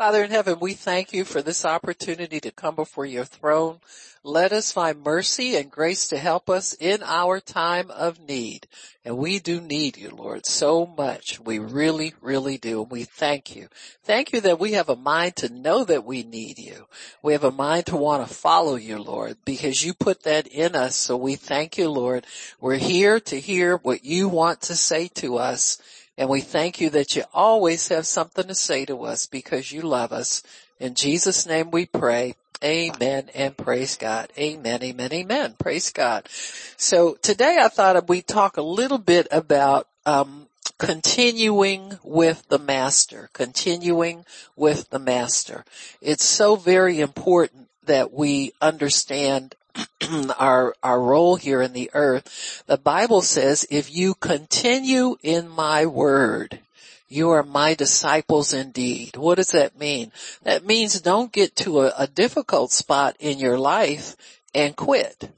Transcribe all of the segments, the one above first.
Father in heaven, we thank you for this opportunity to come before your throne. Let us find mercy and grace to help us in our time of need. And we do need you, Lord, so much. We really, really do. And we thank you. Thank you that we have a mind to know that we need you. We have a mind to want to follow you, Lord, because you put that in us. So we thank you, Lord. We're here to hear what you want to say to us and we thank you that you always have something to say to us because you love us. In Jesus name we pray. Amen and praise God. Amen, amen, amen. Praise God. So today I thought we'd talk a little bit about, um, continuing with the master, continuing with the master. It's so very important that we understand our, our role here in the earth, the Bible says, if you continue in my word, you are my disciples indeed. What does that mean? That means don't get to a, a difficult spot in your life and quit.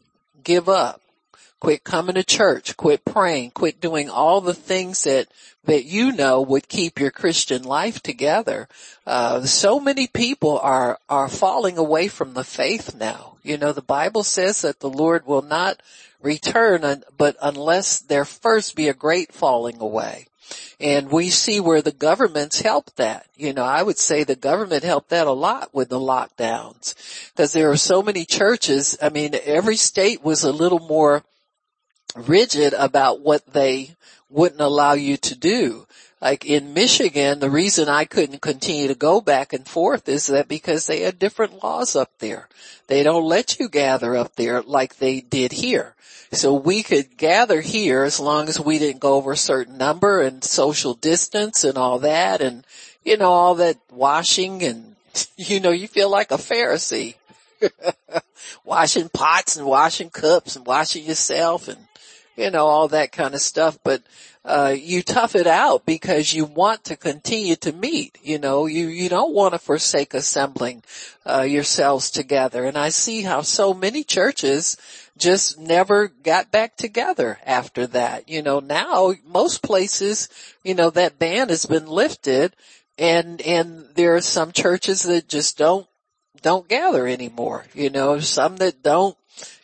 Give up. Quit coming to church. Quit praying. Quit doing all the things that, that you know would keep your Christian life together. Uh, so many people are, are falling away from the faith now. You know, the Bible says that the Lord will not return, but unless there first be a great falling away. And we see where the governments helped that. You know, I would say the government helped that a lot with the lockdowns because there are so many churches. I mean, every state was a little more rigid about what they wouldn't allow you to do. Like in Michigan, the reason I couldn't continue to go back and forth is that because they had different laws up there. They don't let you gather up there like they did here. So we could gather here as long as we didn't go over a certain number and social distance and all that and, you know, all that washing and, you know, you feel like a Pharisee. washing pots and washing cups and washing yourself and you know, all that kind of stuff, but, uh, you tough it out because you want to continue to meet, you know, you, you don't want to forsake assembling, uh, yourselves together. And I see how so many churches just never got back together after that. You know, now most places, you know, that ban has been lifted and, and there are some churches that just don't, don't gather anymore. You know, some that don't,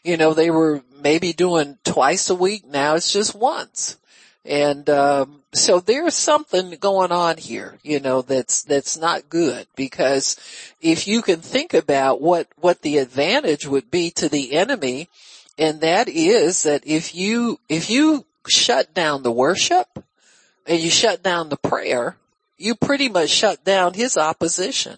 you know, they were maybe doing twice a week. Now it's just once. And, um, so there's something going on here, you know, that's, that's not good because if you can think about what, what the advantage would be to the enemy, and that is that if you, if you shut down the worship and you shut down the prayer, you pretty much shut down his opposition.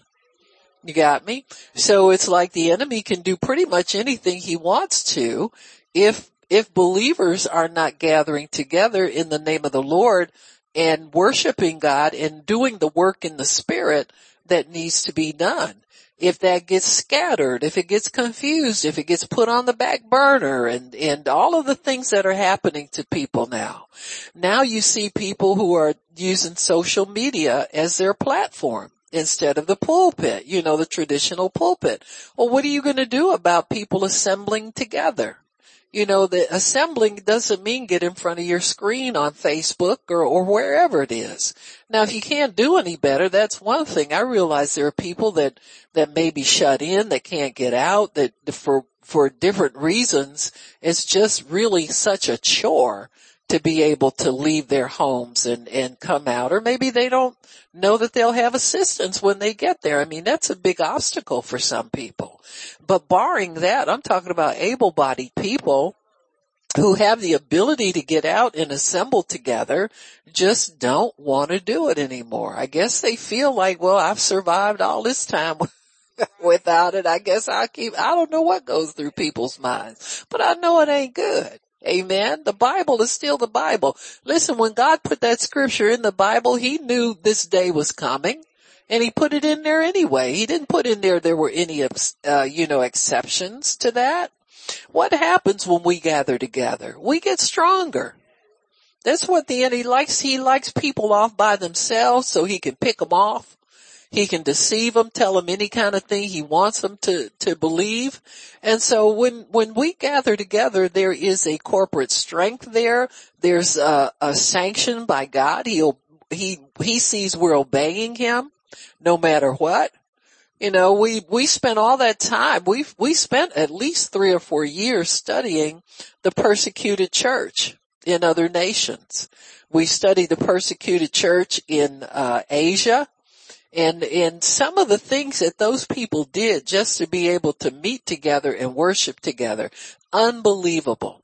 You got me? So it's like the enemy can do pretty much anything he wants to if, if believers are not gathering together in the name of the Lord and worshiping God and doing the work in the spirit that needs to be done. If that gets scattered, if it gets confused, if it gets put on the back burner and, and all of the things that are happening to people now. Now you see people who are using social media as their platform instead of the pulpit, you know, the traditional pulpit. Well, what are you going to do about people assembling together? You know, the assembling doesn't mean get in front of your screen on Facebook or, or wherever it is. Now, if you can't do any better, that's one thing. I realize there are people that, that may be shut in, that can't get out, that for, for different reasons, it's just really such a chore to be able to leave their homes and, and come out. Or maybe they don't know that they'll have assistance when they get there. I mean, that's a big obstacle for some people. But barring that, I'm talking about able-bodied people who have the ability to get out and assemble together just don't want to do it anymore. I guess they feel like, well, I've survived all this time without it. I guess I'll keep, I don't know what goes through people's minds, but I know it ain't good. Amen. The Bible is still the Bible. Listen, when God put that scripture in the Bible, He knew this day was coming and He put it in there anyway. He didn't put in there there were any, uh, you know, exceptions to that. What happens when we gather together? We get stronger. That's what the enemy likes. He likes people off by themselves so he can pick them off. He can deceive them, tell them any kind of thing he wants them to, to believe. And so when, when we gather together, there is a corporate strength there. There's a, a sanction by God. He'll, he, he sees we're obeying him. no matter what. You know, we, we spent all that time, we we spent at least three or four years studying the persecuted church in other nations. We studied the persecuted church in, uh, Asia and, and some of the things that those people did just to be able to meet together and worship together, unbelievable.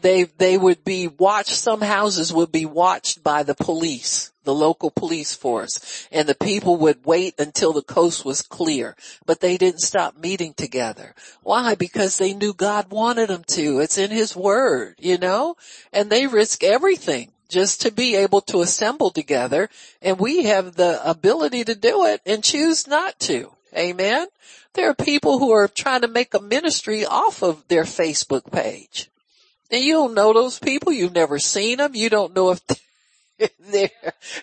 They, they would be watched, some houses would be watched by the police, the local police force, and the people would wait until the coast was clear, but they didn't stop meeting together. Why? Because they knew God wanted them to. It's in His Word, you know? And they risk everything just to be able to assemble together and we have the ability to do it and choose not to. Amen. There are people who are trying to make a ministry off of their Facebook page. And you don't know those people. You've never seen them. You don't know if there.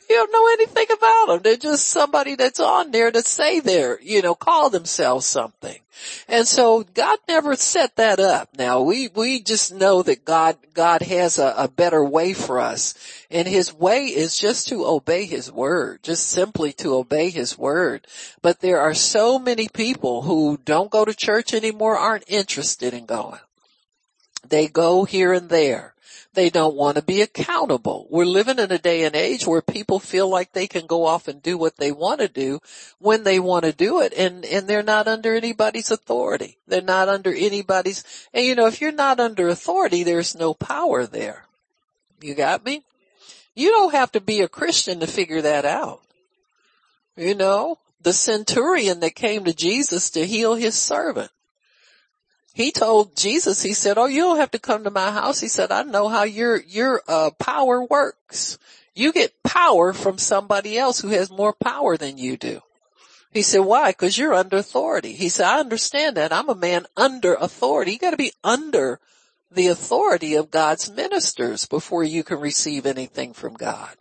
You don't know anything about them. They're just somebody that's on there to say they're, you know, call themselves something. And so God never set that up. Now we, we just know that God, God has a, a better way for us. And his way is just to obey his word, just simply to obey his word. But there are so many people who don't go to church anymore, aren't interested in going. They go here and there. They don't want to be accountable. We're living in a day and age where people feel like they can go off and do what they want to do when they want to do it and, and they're not under anybody's authority. They're not under anybody's, and you know, if you're not under authority, there's no power there. You got me? You don't have to be a Christian to figure that out. You know, the centurion that came to Jesus to heal his servant. He told Jesus, he said, oh, you don't have to come to my house. He said, I know how your, your, uh, power works. You get power from somebody else who has more power than you do. He said, why? Cause you're under authority. He said, I understand that. I'm a man under authority. You gotta be under the authority of God's ministers before you can receive anything from God.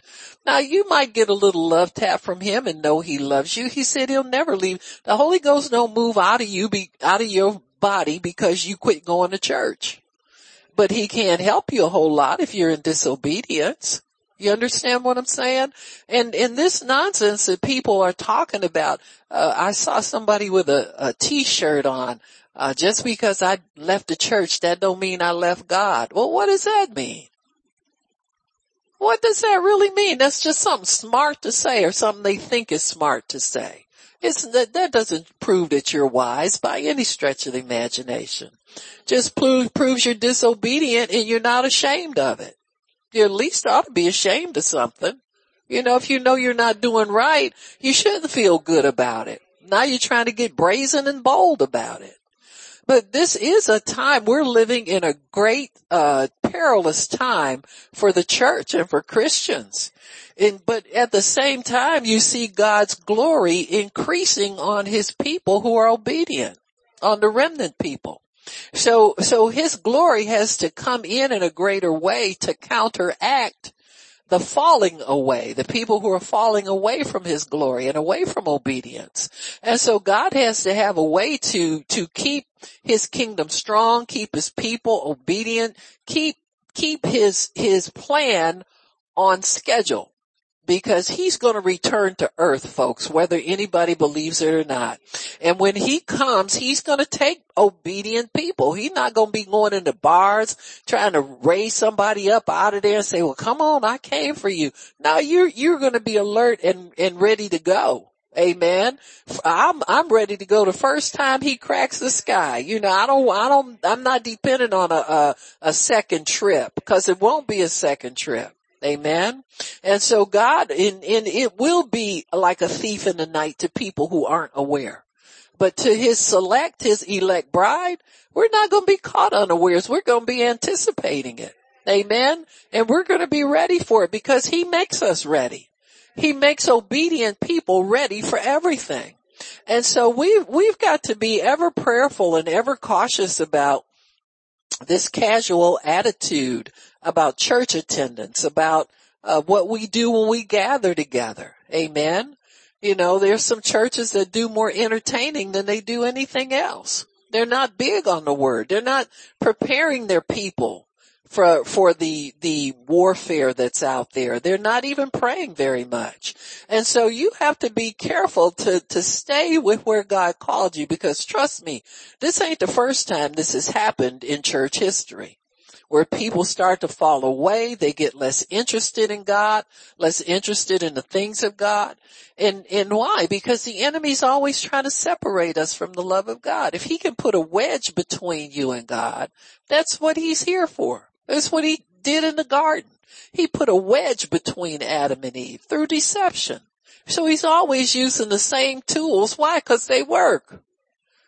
Now you might get a little love tap from him and know he loves you. He said he'll never leave. The Holy Ghost don't move out of you, be out of your body because you quit going to church. But he can't help you a whole lot if you're in disobedience. You understand what I'm saying? And in this nonsense that people are talking about, uh, I saw somebody with a, a t-shirt on, uh, just because I left the church, that don't mean I left God. Well, what does that mean? What does that really mean? That's just something smart to say or something they think is smart to say. That, that doesn't prove that you're wise by any stretch of the imagination. Just prove, proves you're disobedient and you're not ashamed of it. You at least ought to be ashamed of something. You know, if you know you're not doing right, you shouldn't feel good about it. Now you're trying to get brazen and bold about it. But this is a time we're living in a great, uh, perilous time for the church and for Christians. And, but at the same time, you see God's glory increasing on his people who are obedient, on the remnant people. So, so his glory has to come in in a greater way to counteract the falling away, the people who are falling away from his glory and away from obedience. And so God has to have a way to, to keep his kingdom strong, keep his people obedient, keep, keep his, his plan on schedule because he's going to return to earth, folks, whether anybody believes it or not. And when he comes, he's going to take obedient people. He's not going to be going into bars trying to raise somebody up out of there and say, well, come on, I came for you. Now you're, you're going to be alert and, and ready to go. Amen. I'm, I'm ready to go the first time he cracks the sky. You know, I don't, I don't, I'm not dependent on a, a, a second trip because it won't be a second trip. Amen. And so God, in, in, it will be like a thief in the night to people who aren't aware. But to his select, his elect bride, we're not going to be caught unawares. We're going to be anticipating it. Amen. And we're going to be ready for it because he makes us ready. He makes obedient people ready for everything. And so we've, we've got to be ever prayerful and ever cautious about this casual attitude about church attendance, about uh, what we do when we gather together. Amen. You know, there's some churches that do more entertaining than they do anything else. They're not big on the word. They're not preparing their people for, for the, the warfare that's out there. They're not even praying very much. And so you have to be careful to, to stay with where God called you because trust me, this ain't the first time this has happened in church history where people start to fall away. They get less interested in God, less interested in the things of God. And, and why? Because the enemy's always trying to separate us from the love of God. If he can put a wedge between you and God, that's what he's here for. That's what he did in the garden. He put a wedge between Adam and Eve through deception. So he's always using the same tools. Why? Cause they work.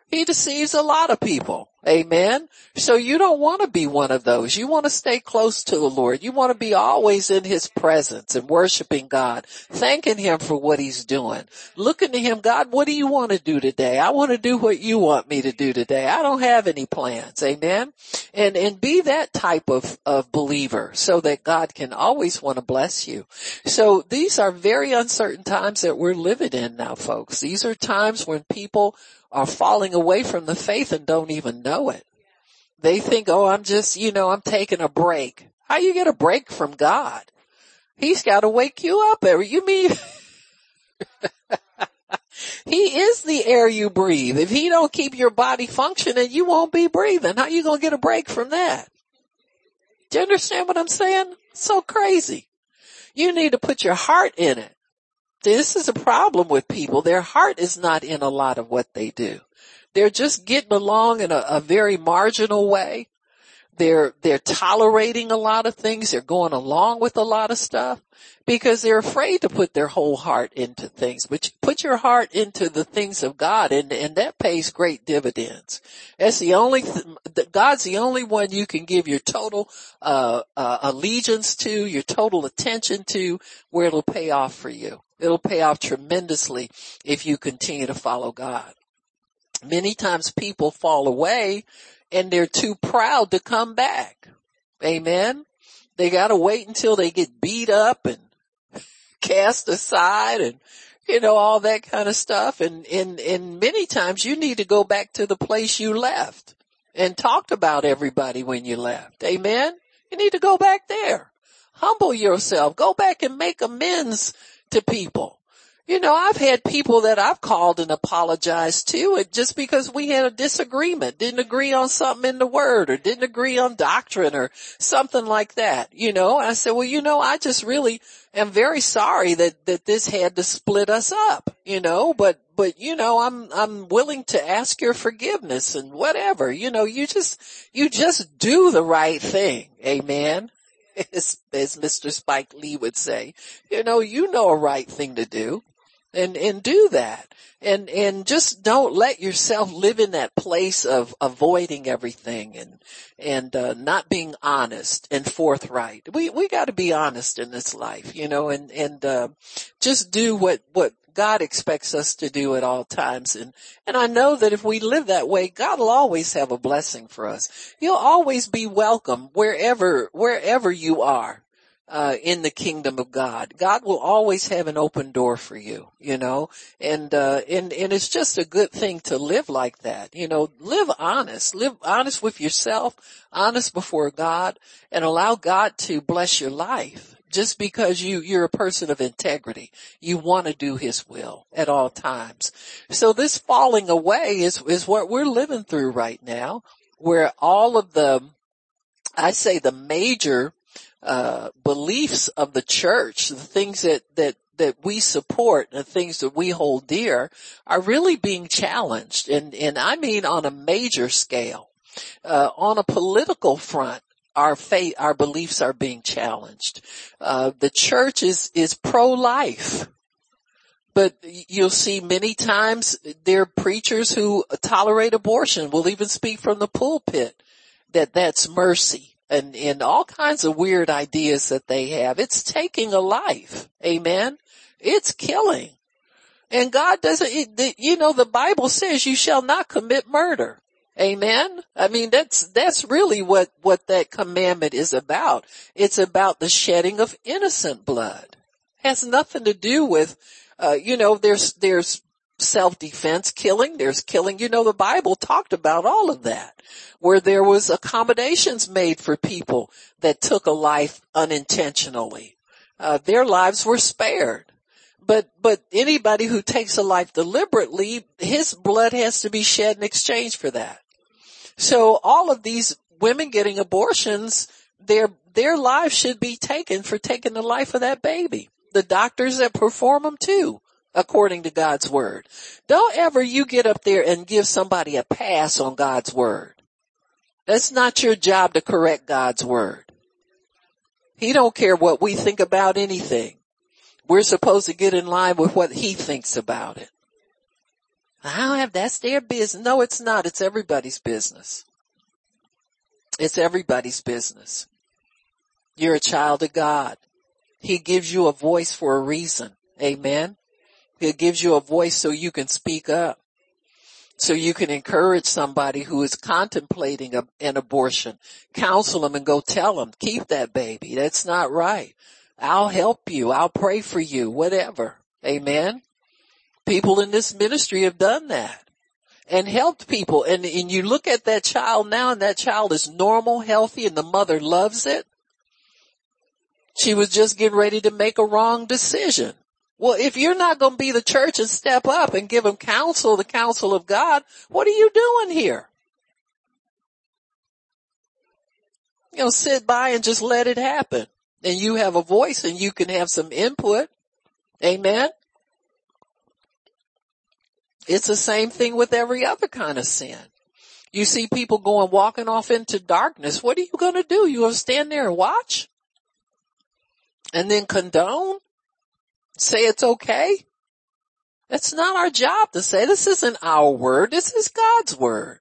He deceives a lot of people. Amen. So you don't want to be one of those. You want to stay close to the Lord. You want to be always in his presence and worshiping God, thanking him for what he's doing, looking to him, God, what do you want to do today? I want to do what you want me to do today. I don't have any plans. Amen. And, and be that type of, of believer so that God can always want to bless you. So these are very uncertain times that we're living in now, folks. These are times when people are falling away from the faith and don't even know it. They think, oh, I'm just, you know, I'm taking a break. How you get a break from God? He's got to wake you up every, you mean, he is the air you breathe. If he don't keep your body functioning, you won't be breathing. How you going to get a break from that? Do you understand what I'm saying? So crazy. You need to put your heart in it. This is a problem with people. Their heart is not in a lot of what they do. They're just getting along in a, a very marginal way. They're, they're tolerating a lot of things. They're going along with a lot of stuff because they're afraid to put their whole heart into things, but put your heart into the things of God and, and that pays great dividends. That's the only, th- God's the only one you can give your total, uh, uh, allegiance to, your total attention to, where it'll pay off for you. It'll pay off tremendously if you continue to follow God. Many times people fall away and they're too proud to come back. Amen. They gotta wait until they get beat up and cast aside and you know, all that kind of stuff. And, and, and many times you need to go back to the place you left and talked about everybody when you left. Amen. You need to go back there. Humble yourself. Go back and make amends to people. You know, I've had people that I've called and apologized to and just because we had a disagreement, didn't agree on something in the word or didn't agree on doctrine or something like that, you know, I said, well, you know, I just really am very sorry that, that this had to split us up, you know, but, but you know, I'm, I'm willing to ask your forgiveness and whatever, you know, you just, you just do the right thing. Amen as, as Mr. Spike Lee would say, you know, you know a right thing to do and, and do that. And, and just don't let yourself live in that place of avoiding everything and, and, uh, not being honest and forthright. We, we gotta be honest in this life, you know, and, and, uh, just do what, what God expects us to do at all times. And, and I know that if we live that way, God will always have a blessing for us. You'll always be welcome wherever, wherever you are. Uh, in the kingdom of God. God will always have an open door for you, you know, and, uh, and, and it's just a good thing to live like that, you know, live honest, live honest with yourself, honest before God, and allow God to bless your life just because you, you're a person of integrity. You want to do his will at all times. So this falling away is, is what we're living through right now where all of the, I say the major, uh, beliefs of the church, the things that, that, that we support, the things that we hold dear are really being challenged. And, and I mean on a major scale. Uh, on a political front, our faith, our beliefs are being challenged. Uh, the church is, is pro-life. But you'll see many times there are preachers who tolerate abortion, will even speak from the pulpit that that's mercy and, and all kinds of weird ideas that they have. It's taking a life. Amen. It's killing. And God doesn't, you know, the Bible says you shall not commit murder. Amen. I mean, that's, that's really what, what that commandment is about. It's about the shedding of innocent blood. Has nothing to do with, uh, you know, there's, there's self-defense killing, there's killing. You know, the Bible talked about all of that, where there was accommodations made for people that took a life unintentionally. Uh, their lives were spared. But, but anybody who takes a life deliberately, his blood has to be shed in exchange for that. So all of these women getting abortions, their, their lives should be taken for taking the life of that baby. The doctors that perform them too according to God's word. Don't ever you get up there and give somebody a pass on God's word. That's not your job to correct God's word. He don't care what we think about anything. We're supposed to get in line with what he thinks about it. I don't have, that's their business. No, it's not. It's everybody's business. It's everybody's business. You're a child of God. He gives you a voice for a reason. Amen. It gives you a voice so you can speak up. So you can encourage somebody who is contemplating a, an abortion. Counsel them and go tell them, keep that baby. That's not right. I'll help you. I'll pray for you. Whatever. Amen. People in this ministry have done that and helped people. And, and you look at that child now and that child is normal, healthy, and the mother loves it. She was just getting ready to make a wrong decision. Well, if you're not going to be the church and step up and give them counsel, the counsel of God, what are you doing here? You know, sit by and just let it happen. And you have a voice and you can have some input. Amen. It's the same thing with every other kind of sin. You see people going walking off into darkness. What are you going to do? You going to stand there and watch? And then condone? Say it's okay? It's not our job to say this isn't our word. This is God's word.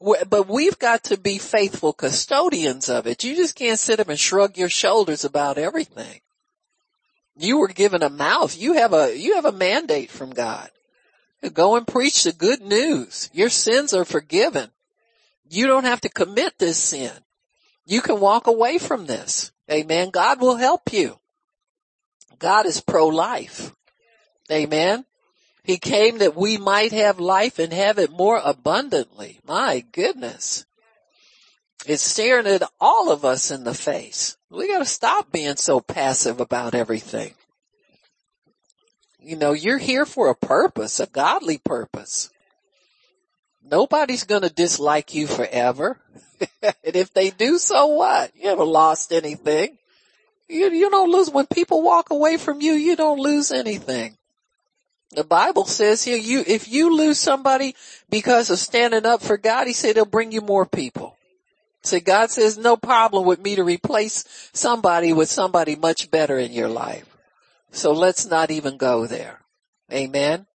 But we've got to be faithful custodians of it. You just can't sit up and shrug your shoulders about everything. You were given a mouth. You have a, you have a mandate from God. Go and preach the good news. Your sins are forgiven. You don't have to commit this sin. You can walk away from this. Amen. God will help you. God is pro-life. Amen. He came that we might have life and have it more abundantly. My goodness. It's staring at all of us in the face. We gotta stop being so passive about everything. You know, you're here for a purpose, a godly purpose. Nobody's gonna dislike you forever. and if they do, so what? You haven't lost anything. You, you don't lose, when people walk away from you, you don't lose anything. The Bible says here, you, if you lose somebody because of standing up for God, he said he'll bring you more people. So God says no problem with me to replace somebody with somebody much better in your life. So let's not even go there. Amen.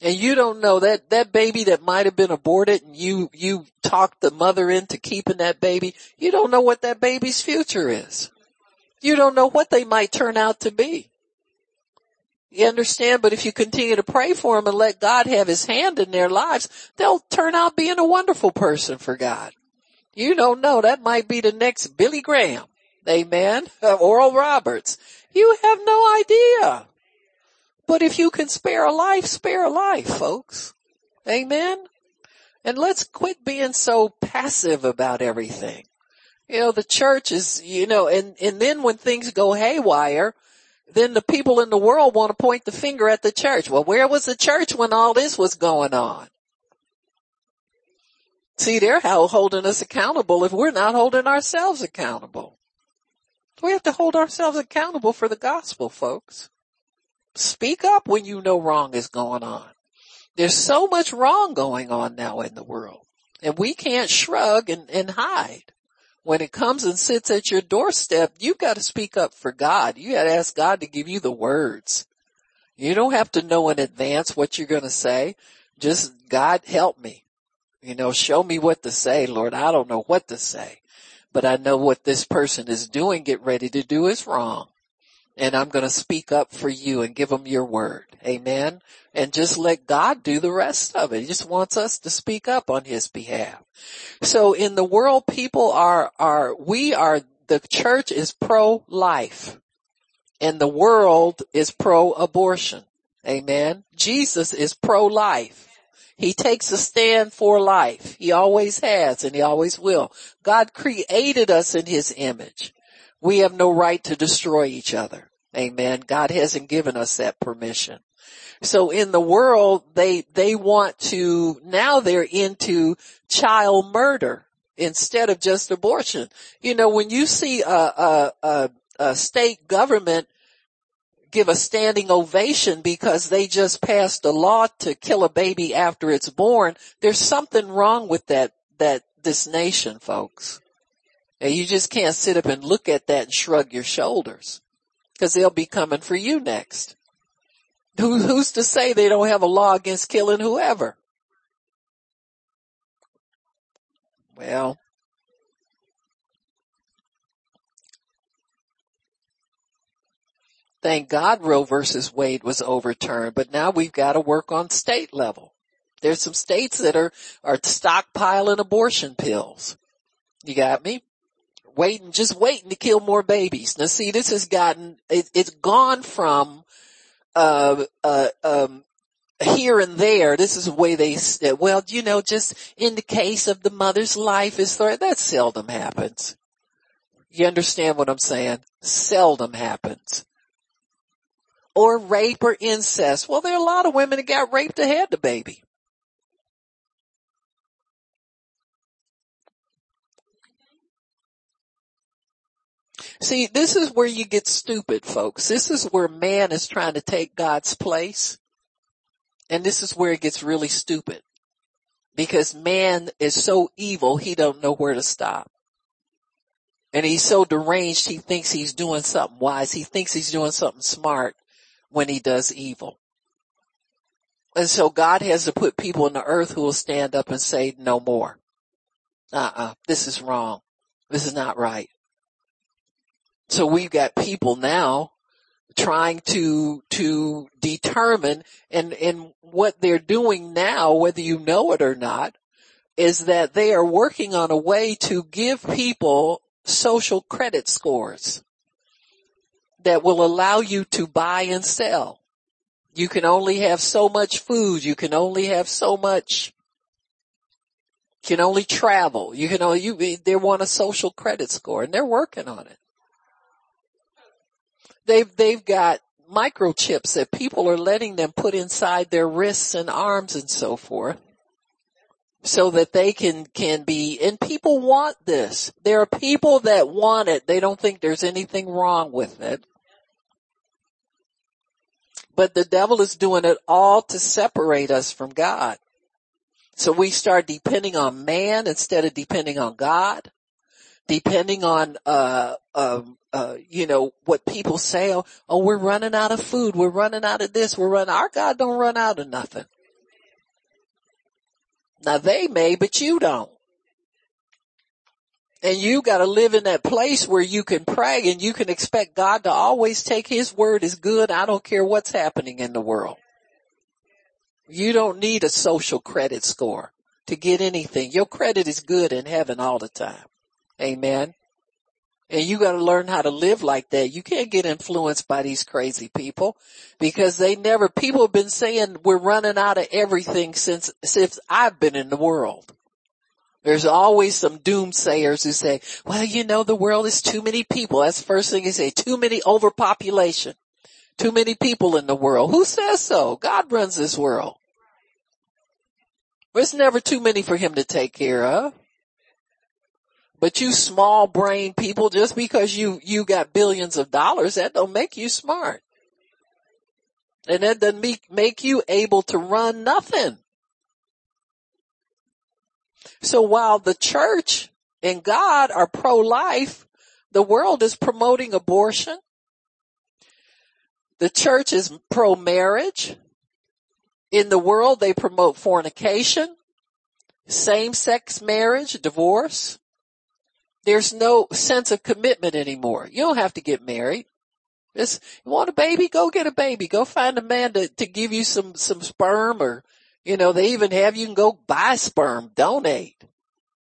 And you don't know that, that baby that might have been aborted and you, you talked the mother into keeping that baby, you don't know what that baby's future is. You don't know what they might turn out to be. You understand? But if you continue to pray for them and let God have his hand in their lives, they'll turn out being a wonderful person for God. You don't know. That might be the next Billy Graham. Amen. Oral Roberts. You have no idea. But if you can spare a life, spare a life, folks. Amen. And let's quit being so passive about everything. You know, the church is, you know, and, and then when things go haywire, then the people in the world want to point the finger at the church. Well, where was the church when all this was going on? See, they're holding us accountable if we're not holding ourselves accountable. We have to hold ourselves accountable for the gospel, folks. Speak up when you know wrong is going on. There's so much wrong going on now in the world and we can't shrug and, and hide when it comes and sits at your doorstep, you've got to speak up for God. You got to ask God to give you the words. You don't have to know in advance what you're going to say. Just God help me. You know, show me what to say, Lord. I don't know what to say, but I know what this person is doing, get ready to do is wrong. And I'm going to speak up for you and give them your word. Amen. And just let God do the rest of it. He just wants us to speak up on his behalf. So in the world, people are, are, we are, the church is pro-life and the world is pro-abortion. Amen. Jesus is pro-life. He takes a stand for life. He always has and he always will. God created us in his image. We have no right to destroy each other. Amen. God hasn't given us that permission. So in the world, they, they want to, now they're into child murder instead of just abortion. You know, when you see a, a, a, a state government give a standing ovation because they just passed a law to kill a baby after it's born, there's something wrong with that, that, this nation, folks. And you just can't sit up and look at that and shrug your shoulders because they'll be coming for you next. Who, who's to say they don't have a law against killing whoever? Well, thank God Roe versus Wade was overturned, but now we've got to work on state level. There's some states that are, are stockpiling abortion pills. You got me? Waiting, just waiting to kill more babies. Now see, this has gotten, it, it's gone from, uh, uh, um, here and there, this is the way they said, well, you know, just in the case of the mother's life is threatened, that seldom happens. You understand what I'm saying? Seldom happens. Or rape or incest. Well, there are a lot of women that got raped have the baby. See, this is where you get stupid, folks. This is where man is trying to take God's place and this is where it gets really stupid because man is so evil, he don't know where to stop. And he's so deranged, he thinks he's doing something wise. He thinks he's doing something smart when he does evil. And so God has to put people in the earth who will stand up and say no more. Uh-uh, this is wrong. This is not right. So we've got people now trying to, to determine and, and what they're doing now, whether you know it or not, is that they are working on a way to give people social credit scores that will allow you to buy and sell. You can only have so much food. You can only have so much. Can only travel. You can only, you, they want a social credit score and they're working on it. They've, they've got microchips that people are letting them put inside their wrists and arms and so forth so that they can, can be, and people want this. There are people that want it. They don't think there's anything wrong with it. But the devil is doing it all to separate us from God. So we start depending on man instead of depending on God depending on, uh, um, uh, you know, what people say, oh, oh, we're running out of food. We're running out of this. We're running, our God don't run out of nothing. Now they may, but you don't. And you gotta live in that place where you can pray and you can expect God to always take His word as good. I don't care what's happening in the world. You don't need a social credit score to get anything. Your credit is good in heaven all the time. Amen. And you gotta learn how to live like that. You can't get influenced by these crazy people because they never, people have been saying we're running out of everything since, since I've been in the world. There's always some doomsayers who say, well, you know, the world is too many people. That's the first thing they say. Too many overpopulation. Too many people in the world. Who says so? God runs this world. There's never too many for him to take care of. But you small brain people, just because you, you got billions of dollars, that don't make you smart. And that doesn't make, make you able to run nothing. So while the church and God are pro-life, the world is promoting abortion. The church is pro-marriage. In the world, they promote fornication, same-sex marriage, divorce. There's no sense of commitment anymore. You don't have to get married. Just, you want a baby? Go get a baby. Go find a man to, to give you some, some sperm or, you know, they even have you can go buy sperm, donate.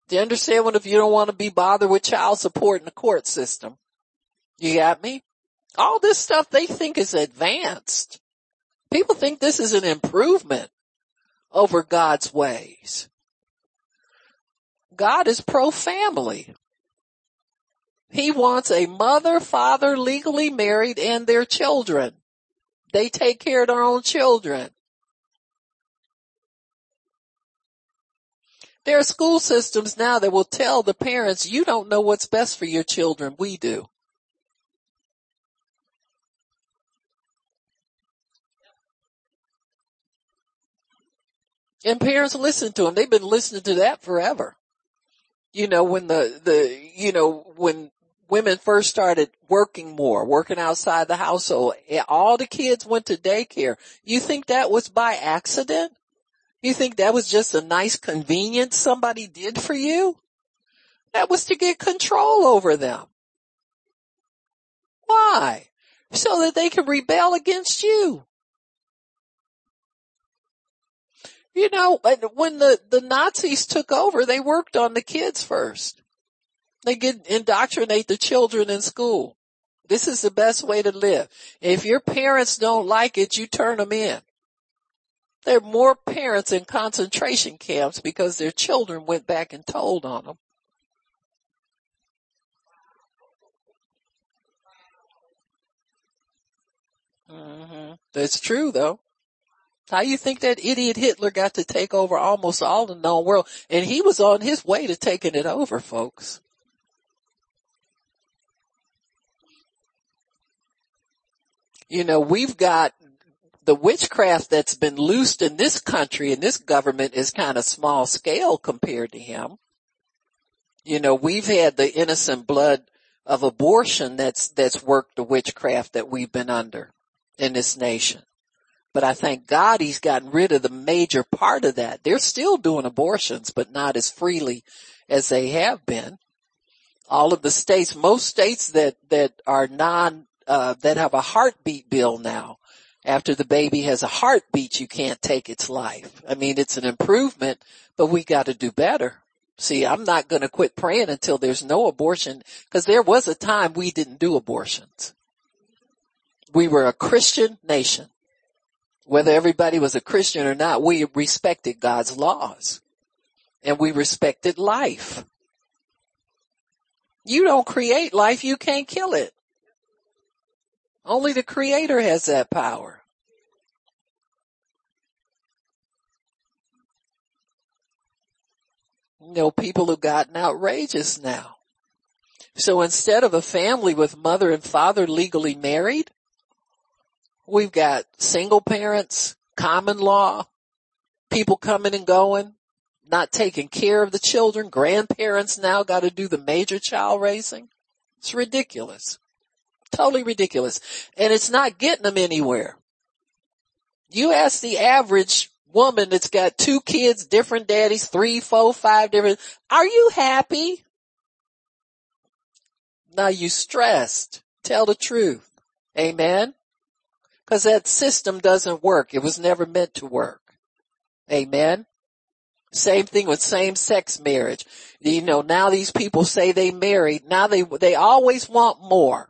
Do you understand what if you don't want to be bothered with child support in the court system? You got me? All this stuff they think is advanced. People think this is an improvement over God's ways. God is pro-family. He wants a mother, father, legally married and their children. They take care of their own children. There are school systems now that will tell the parents, you don't know what's best for your children. We do. And parents listen to them. They've been listening to that forever. You know, when the, the, you know, when women first started working more, working outside the household, eh, all the kids went to daycare. You think that was by accident? You think that was just a nice convenience somebody did for you? That was to get control over them. Why? So that they can rebel against you. You know, when the, the Nazis took over, they worked on the kids first. They get, indoctrinate the children in school. This is the best way to live. If your parents don't like it, you turn them in. There are more parents in concentration camps because their children went back and told on them. Mm-hmm. That's true though. How you think that idiot Hitler got to take over almost all the known world? And he was on his way to taking it over, folks. You know, we've got the witchcraft that's been loosed in this country and this government is kind of small scale compared to him. You know, we've had the innocent blood of abortion that's, that's worked the witchcraft that we've been under in this nation. But I thank God he's gotten rid of the major part of that. They're still doing abortions, but not as freely as they have been. All of the states, most states that, that are non, uh, that have a heartbeat bill now after the baby has a heartbeat, you can't take its life. I mean, it's an improvement, but we got to do better. See, I'm not going to quit praying until there's no abortion because there was a time we didn't do abortions. We were a Christian nation. Whether everybody was a Christian or not, we respected God's laws and we respected life. You don't create life, you can't kill it. Only the creator has that power. You know, people have gotten outrageous now. So instead of a family with mother and father legally married, we've got single parents, common law, people coming and going, not taking care of the children, grandparents now got to do the major child raising. It's ridiculous. Totally ridiculous. And it's not getting them anywhere. You ask the average woman that's got two kids, different daddies, three, four, five different, are you happy? Now you stressed. Tell the truth. Amen. Cause that system doesn't work. It was never meant to work. Amen. Same thing with same sex marriage. You know, now these people say they married. Now they, they always want more.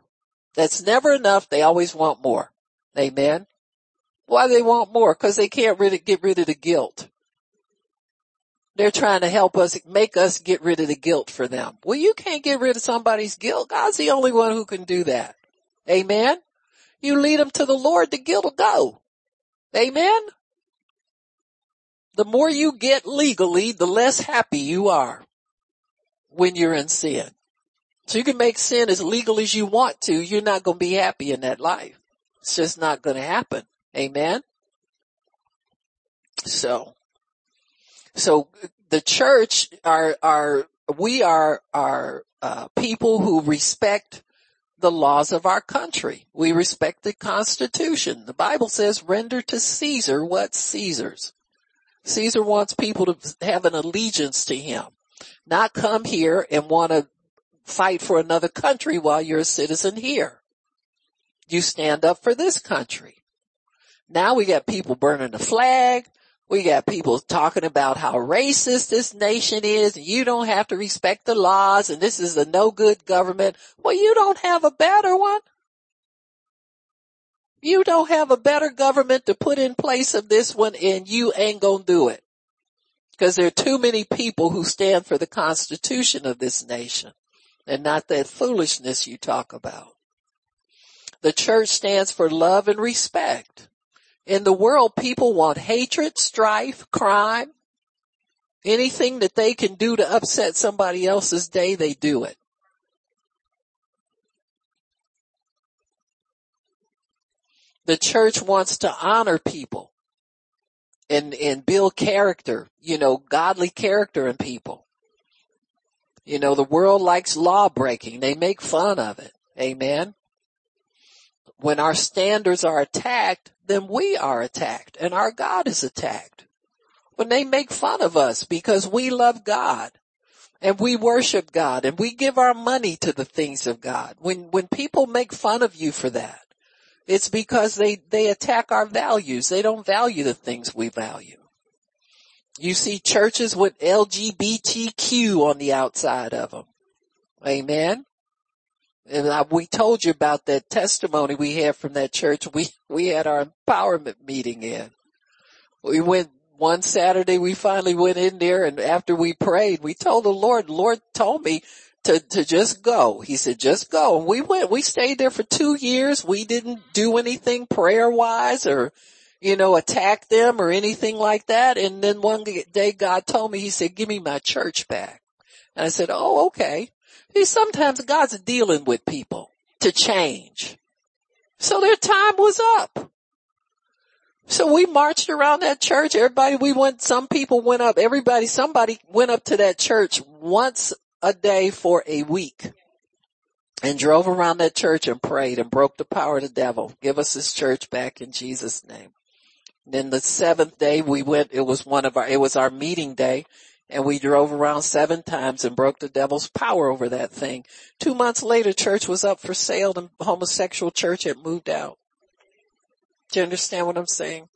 That's never enough. They always want more. Amen. Why they want more? Cause they can't really get rid of the guilt. They're trying to help us, make us get rid of the guilt for them. Well, you can't get rid of somebody's guilt. God's the only one who can do that. Amen. You lead them to the Lord, the guilt will go. Amen. The more you get legally, the less happy you are when you're in sin. So you can make sin as legal as you want to. You're not going to be happy in that life. It's just not going to happen. Amen. So, so the church are, are, we are, are, uh, people who respect the laws of our country. We respect the constitution. The Bible says render to Caesar what's Caesar's. Caesar wants people to have an allegiance to him, not come here and want to fight for another country while you're a citizen here. You stand up for this country. Now we got people burning the flag. We got people talking about how racist this nation is and you don't have to respect the laws and this is a no good government. Well, you don't have a better one. You don't have a better government to put in place of this one and you ain't gonna do it. Cause there are too many people who stand for the constitution of this nation and not that foolishness you talk about. The church stands for love and respect. In the world, people want hatred, strife, crime. Anything that they can do to upset somebody else's day, they do it. The church wants to honor people and, and build character, you know, godly character in people. You know, the world likes law breaking. They make fun of it. Amen. When our standards are attacked, then we are attacked and our God is attacked. When they make fun of us because we love God and we worship God and we give our money to the things of God. When, when people make fun of you for that, it's because they, they attack our values. They don't value the things we value. You see churches with LGBTQ on the outside of them. Amen. And I, we told you about that testimony we had from that church. We, we had our empowerment meeting in. We went one Saturday, we finally went in there and after we prayed, we told the Lord, Lord told me to, to just go. He said, just go. And we went, we stayed there for two years. We didn't do anything prayer wise or you know, attack them or anything like that. And then one day God told me, he said, give me my church back. And I said, oh, okay. He sometimes God's dealing with people to change. So their time was up. So we marched around that church. Everybody, we went, some people went up, everybody, somebody went up to that church once a day for a week and drove around that church and prayed and broke the power of the devil. Give us this church back in Jesus name. Then the seventh day we went, it was one of our, it was our meeting day and we drove around seven times and broke the devil's power over that thing. Two months later, church was up for sale and homosexual church had moved out. Do you understand what I'm saying?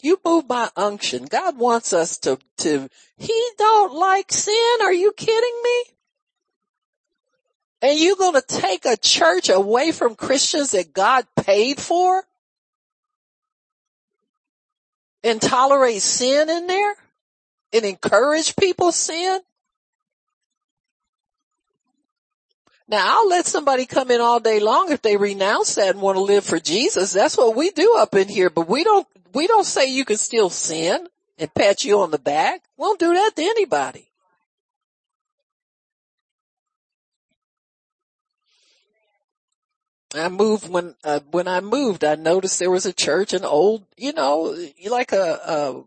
You move by unction. God wants us to, to, he don't like sin. Are you kidding me? And you're gonna take a church away from Christians that God paid for? And tolerate sin in there and encourage people sin? Now I'll let somebody come in all day long if they renounce that and want to live for Jesus. That's what we do up in here, but we don't, we don't say you can still sin and pat you on the back. We won't do that to anybody. I moved when uh, when I moved, I noticed there was a church, an old, you know, like a, a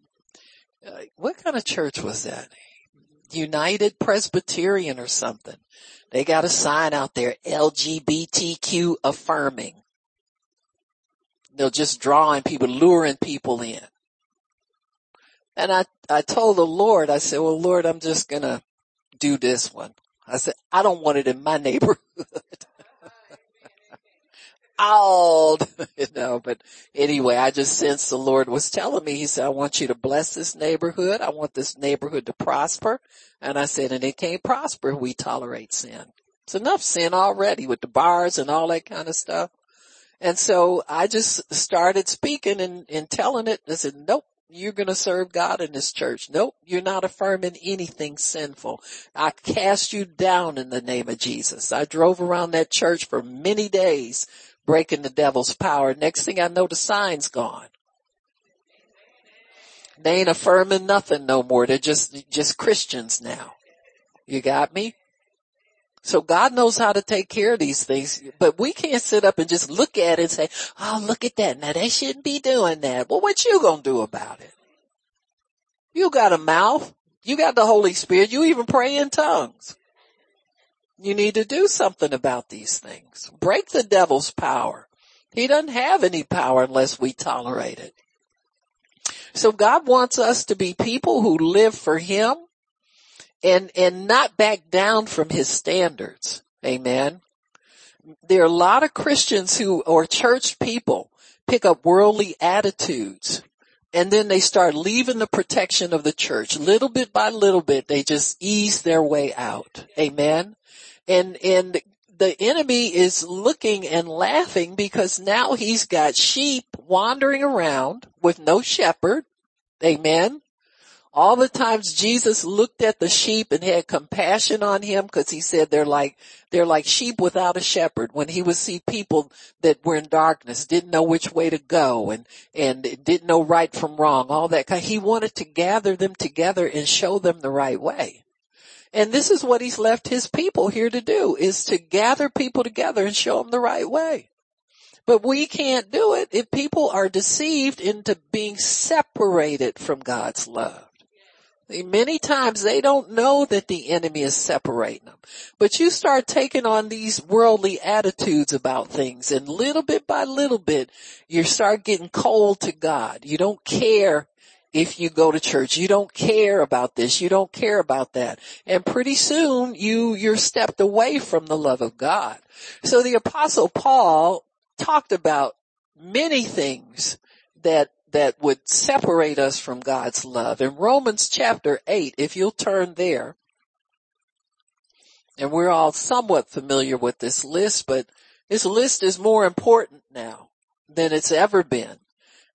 uh, what kind of church was that? United Presbyterian or something. They got a sign out there, LGBTQ affirming. They're just drawing people, luring people in. And I, I told the Lord, I said, well, Lord, I'm just gonna do this one. I said, I don't want it in my neighborhood old, you know, but anyway, I just sensed the Lord was telling me, he said, I want you to bless this neighborhood. I want this neighborhood to prosper. And I said, and it can't prosper we tolerate sin. It's enough sin already with the bars and all that kind of stuff. And so I just started speaking and, and telling it. I said, nope, you're going to serve God in this church. Nope, you're not affirming anything sinful. I cast you down in the name of Jesus. I drove around that church for many days breaking the devil's power. Next thing I know, the sign's gone. They ain't affirming nothing no more. They're just, just Christians now. You got me? So God knows how to take care of these things, but we can't sit up and just look at it and say, oh, look at that. Now they shouldn't be doing that. Well, what you gonna do about it? You got a mouth. You got the Holy Spirit. You even pray in tongues. You need to do something about these things. Break the devil's power. He doesn't have any power unless we tolerate it. So God wants us to be people who live for Him and, and not back down from His standards. Amen. There are a lot of Christians who, or church people, pick up worldly attitudes and then they start leaving the protection of the church. Little bit by little bit, they just ease their way out. Amen and, and the enemy is looking and laughing because now he's got sheep wandering around with no shepherd. Amen. All the times Jesus looked at the sheep and had compassion on him because he said they're like, they're like sheep without a shepherd. When he would see people that were in darkness, didn't know which way to go and, and didn't know right from wrong, all that he wanted to gather them together and show them the right way. And this is what he's left his people here to do is to gather people together and show them the right way. But we can't do it if people are deceived into being separated from God's love. Many times they don't know that the enemy is separating them. But you start taking on these worldly attitudes about things and little bit by little bit, you start getting cold to God. You don't care if you go to church. You don't care about this. You don't care about that. And pretty soon you, you're stepped away from the love of God. So the apostle Paul talked about many things that that would separate us from God's love. In Romans chapter 8, if you'll turn there, and we're all somewhat familiar with this list, but this list is more important now than it's ever been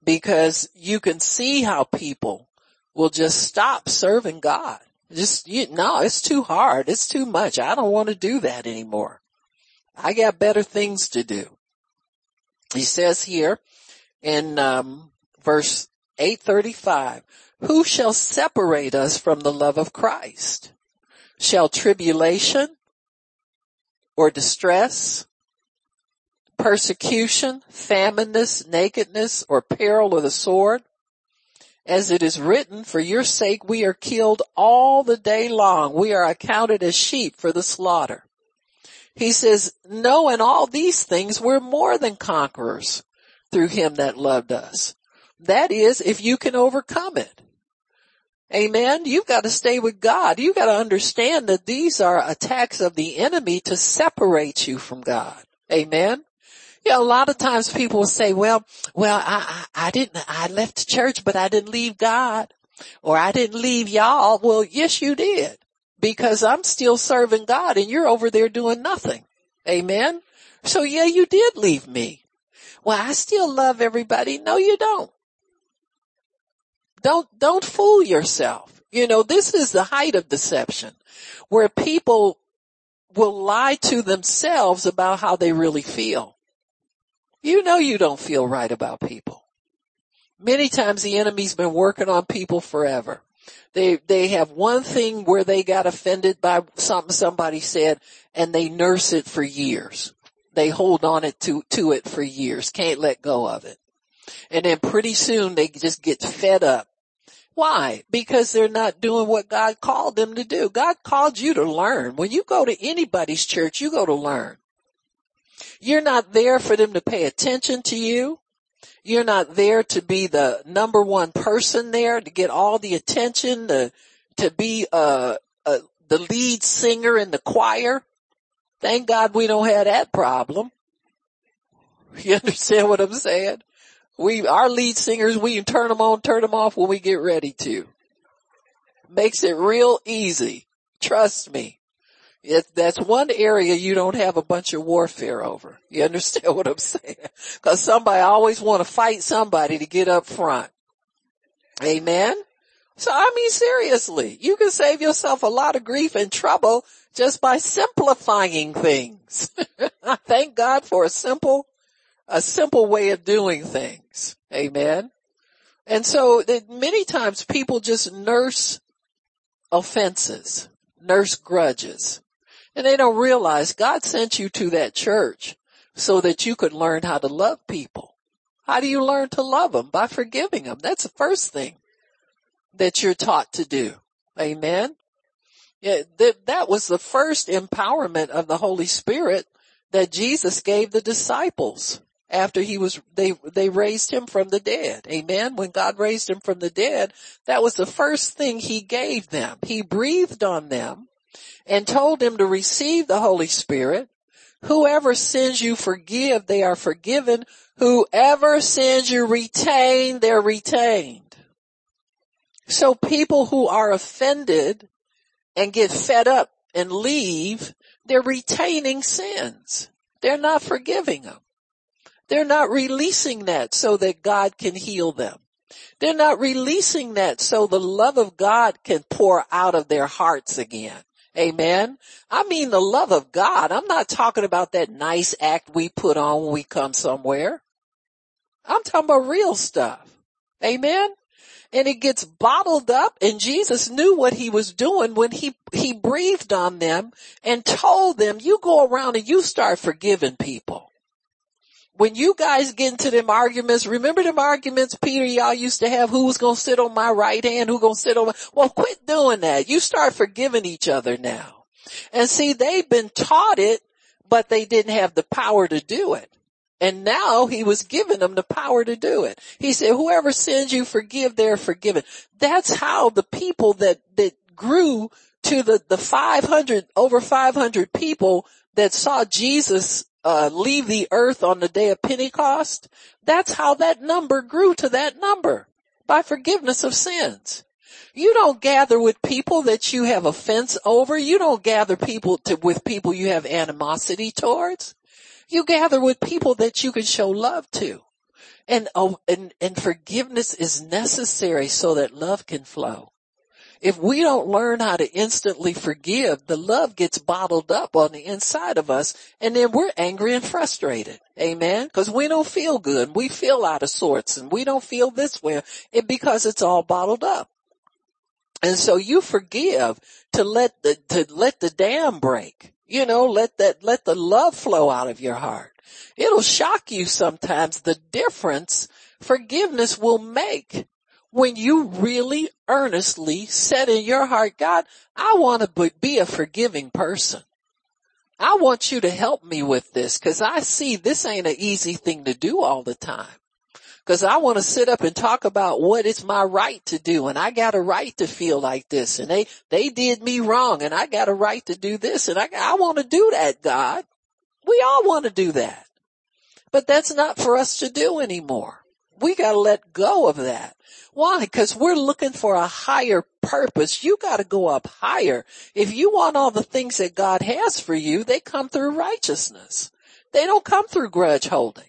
because you can see how people will just stop serving God. Just, you, no, it's too hard. It's too much. I don't want to do that anymore. I got better things to do. He says here in um, verse 835, who shall separate us from the love of Christ? Shall tribulation or distress, persecution, famines, nakedness, or peril of the sword? As it is written, for your sake we are killed all the day long. We are accounted as sheep for the slaughter. He says, no, in all these things we're more than conquerors through him that loved us. That is, if you can overcome it. Amen. You've got to stay with God. You've got to understand that these are attacks of the enemy to separate you from God. Amen. Yeah, a lot of times people will say, well, well, I, I, I didn't, I left church, but I didn't leave God or I didn't leave y'all. Well, yes, you did because I'm still serving God and you're over there doing nothing. Amen. So yeah, you did leave me. Well, I still love everybody. No, you don't. Don't, don't fool yourself. You know, this is the height of deception where people will lie to themselves about how they really feel. You know you don't feel right about people. Many times the enemy's been working on people forever. They, they have one thing where they got offended by something somebody said and they nurse it for years. They hold on it to, to it for years, can't let go of it. And then pretty soon they just get fed up why? Because they're not doing what God called them to do. God called you to learn. When you go to anybody's church, you go to learn. You're not there for them to pay attention to you. You're not there to be the number one person there to get all the attention, to, to be, uh, uh, the lead singer in the choir. Thank God we don't have that problem. You understand what I'm saying? We, our lead singers, we can turn them on, turn them off when we get ready to. Makes it real easy. Trust me. It, that's one area you don't have a bunch of warfare over. You understand what I'm saying? Cause somebody always want to fight somebody to get up front. Amen. So I mean seriously, you can save yourself a lot of grief and trouble just by simplifying things. Thank God for a simple a simple way of doing things. Amen. And so many times people just nurse offenses, nurse grudges, and they don't realize God sent you to that church so that you could learn how to love people. How do you learn to love them? By forgiving them. That's the first thing that you're taught to do. Amen. Yeah, that, that was the first empowerment of the Holy Spirit that Jesus gave the disciples after he was, they, they raised him from the dead. Amen. When God raised him from the dead, that was the first thing he gave them. He breathed on them and told them to receive the Holy Spirit. Whoever sins you forgive, they are forgiven. Whoever sins you retain, they're retained. So people who are offended and get fed up and leave They're retaining sins. They're not forgiving them. They're not releasing that so that God can heal them. They're not releasing that so the love of God can pour out of their hearts again. Amen. I mean the love of God. I'm not talking about that nice act we put on when we come somewhere. I'm talking about real stuff. Amen. And it gets bottled up and Jesus knew what he was doing when he, he breathed on them and told them, you go around and you start forgiving people when you guys get into them arguments, remember them arguments, Peter, y'all used to have who's gonna sit on my right hand, who gonna sit on my, well quit doing that. You start forgiving each other now. And see, they've been taught it, but they didn't have the power to do it. And now he was giving them the power to do it. He said, whoever sins you forgive, they're forgiven. That's how the people that, that grew to the, the 500, over 500 people that saw Jesus uh, leave the earth on the day of Pentecost, that's how that number grew to that number by forgiveness of sins. You don't gather with people that you have offense over. You don't gather people to, with people you have animosity towards. You gather with people that you can show love to. And, oh, and, and forgiveness is necessary so that love can flow. If we don't learn how to instantly forgive, the love gets bottled up on the inside of us and then we're angry and frustrated. Amen. Cause we don't feel good. We feel out of sorts and we don't feel this way it, because it's all bottled up. And so you forgive to let the, to let the dam break. You know, let that, let the love flow out of your heart. It'll shock you sometimes the difference forgiveness will make when you really earnestly said in your heart, God, I want to be a forgiving person. I want you to help me with this because I see this ain't an easy thing to do all the time. Cause I want to sit up and talk about what it's my right to do and I got a right to feel like this and they, they did me wrong and I got a right to do this and I, I want to do that, God. We all want to do that. But that's not for us to do anymore. We gotta let go of that. Why? Because we're looking for a higher purpose. You gotta go up higher. If you want all the things that God has for you, they come through righteousness. They don't come through grudge holding.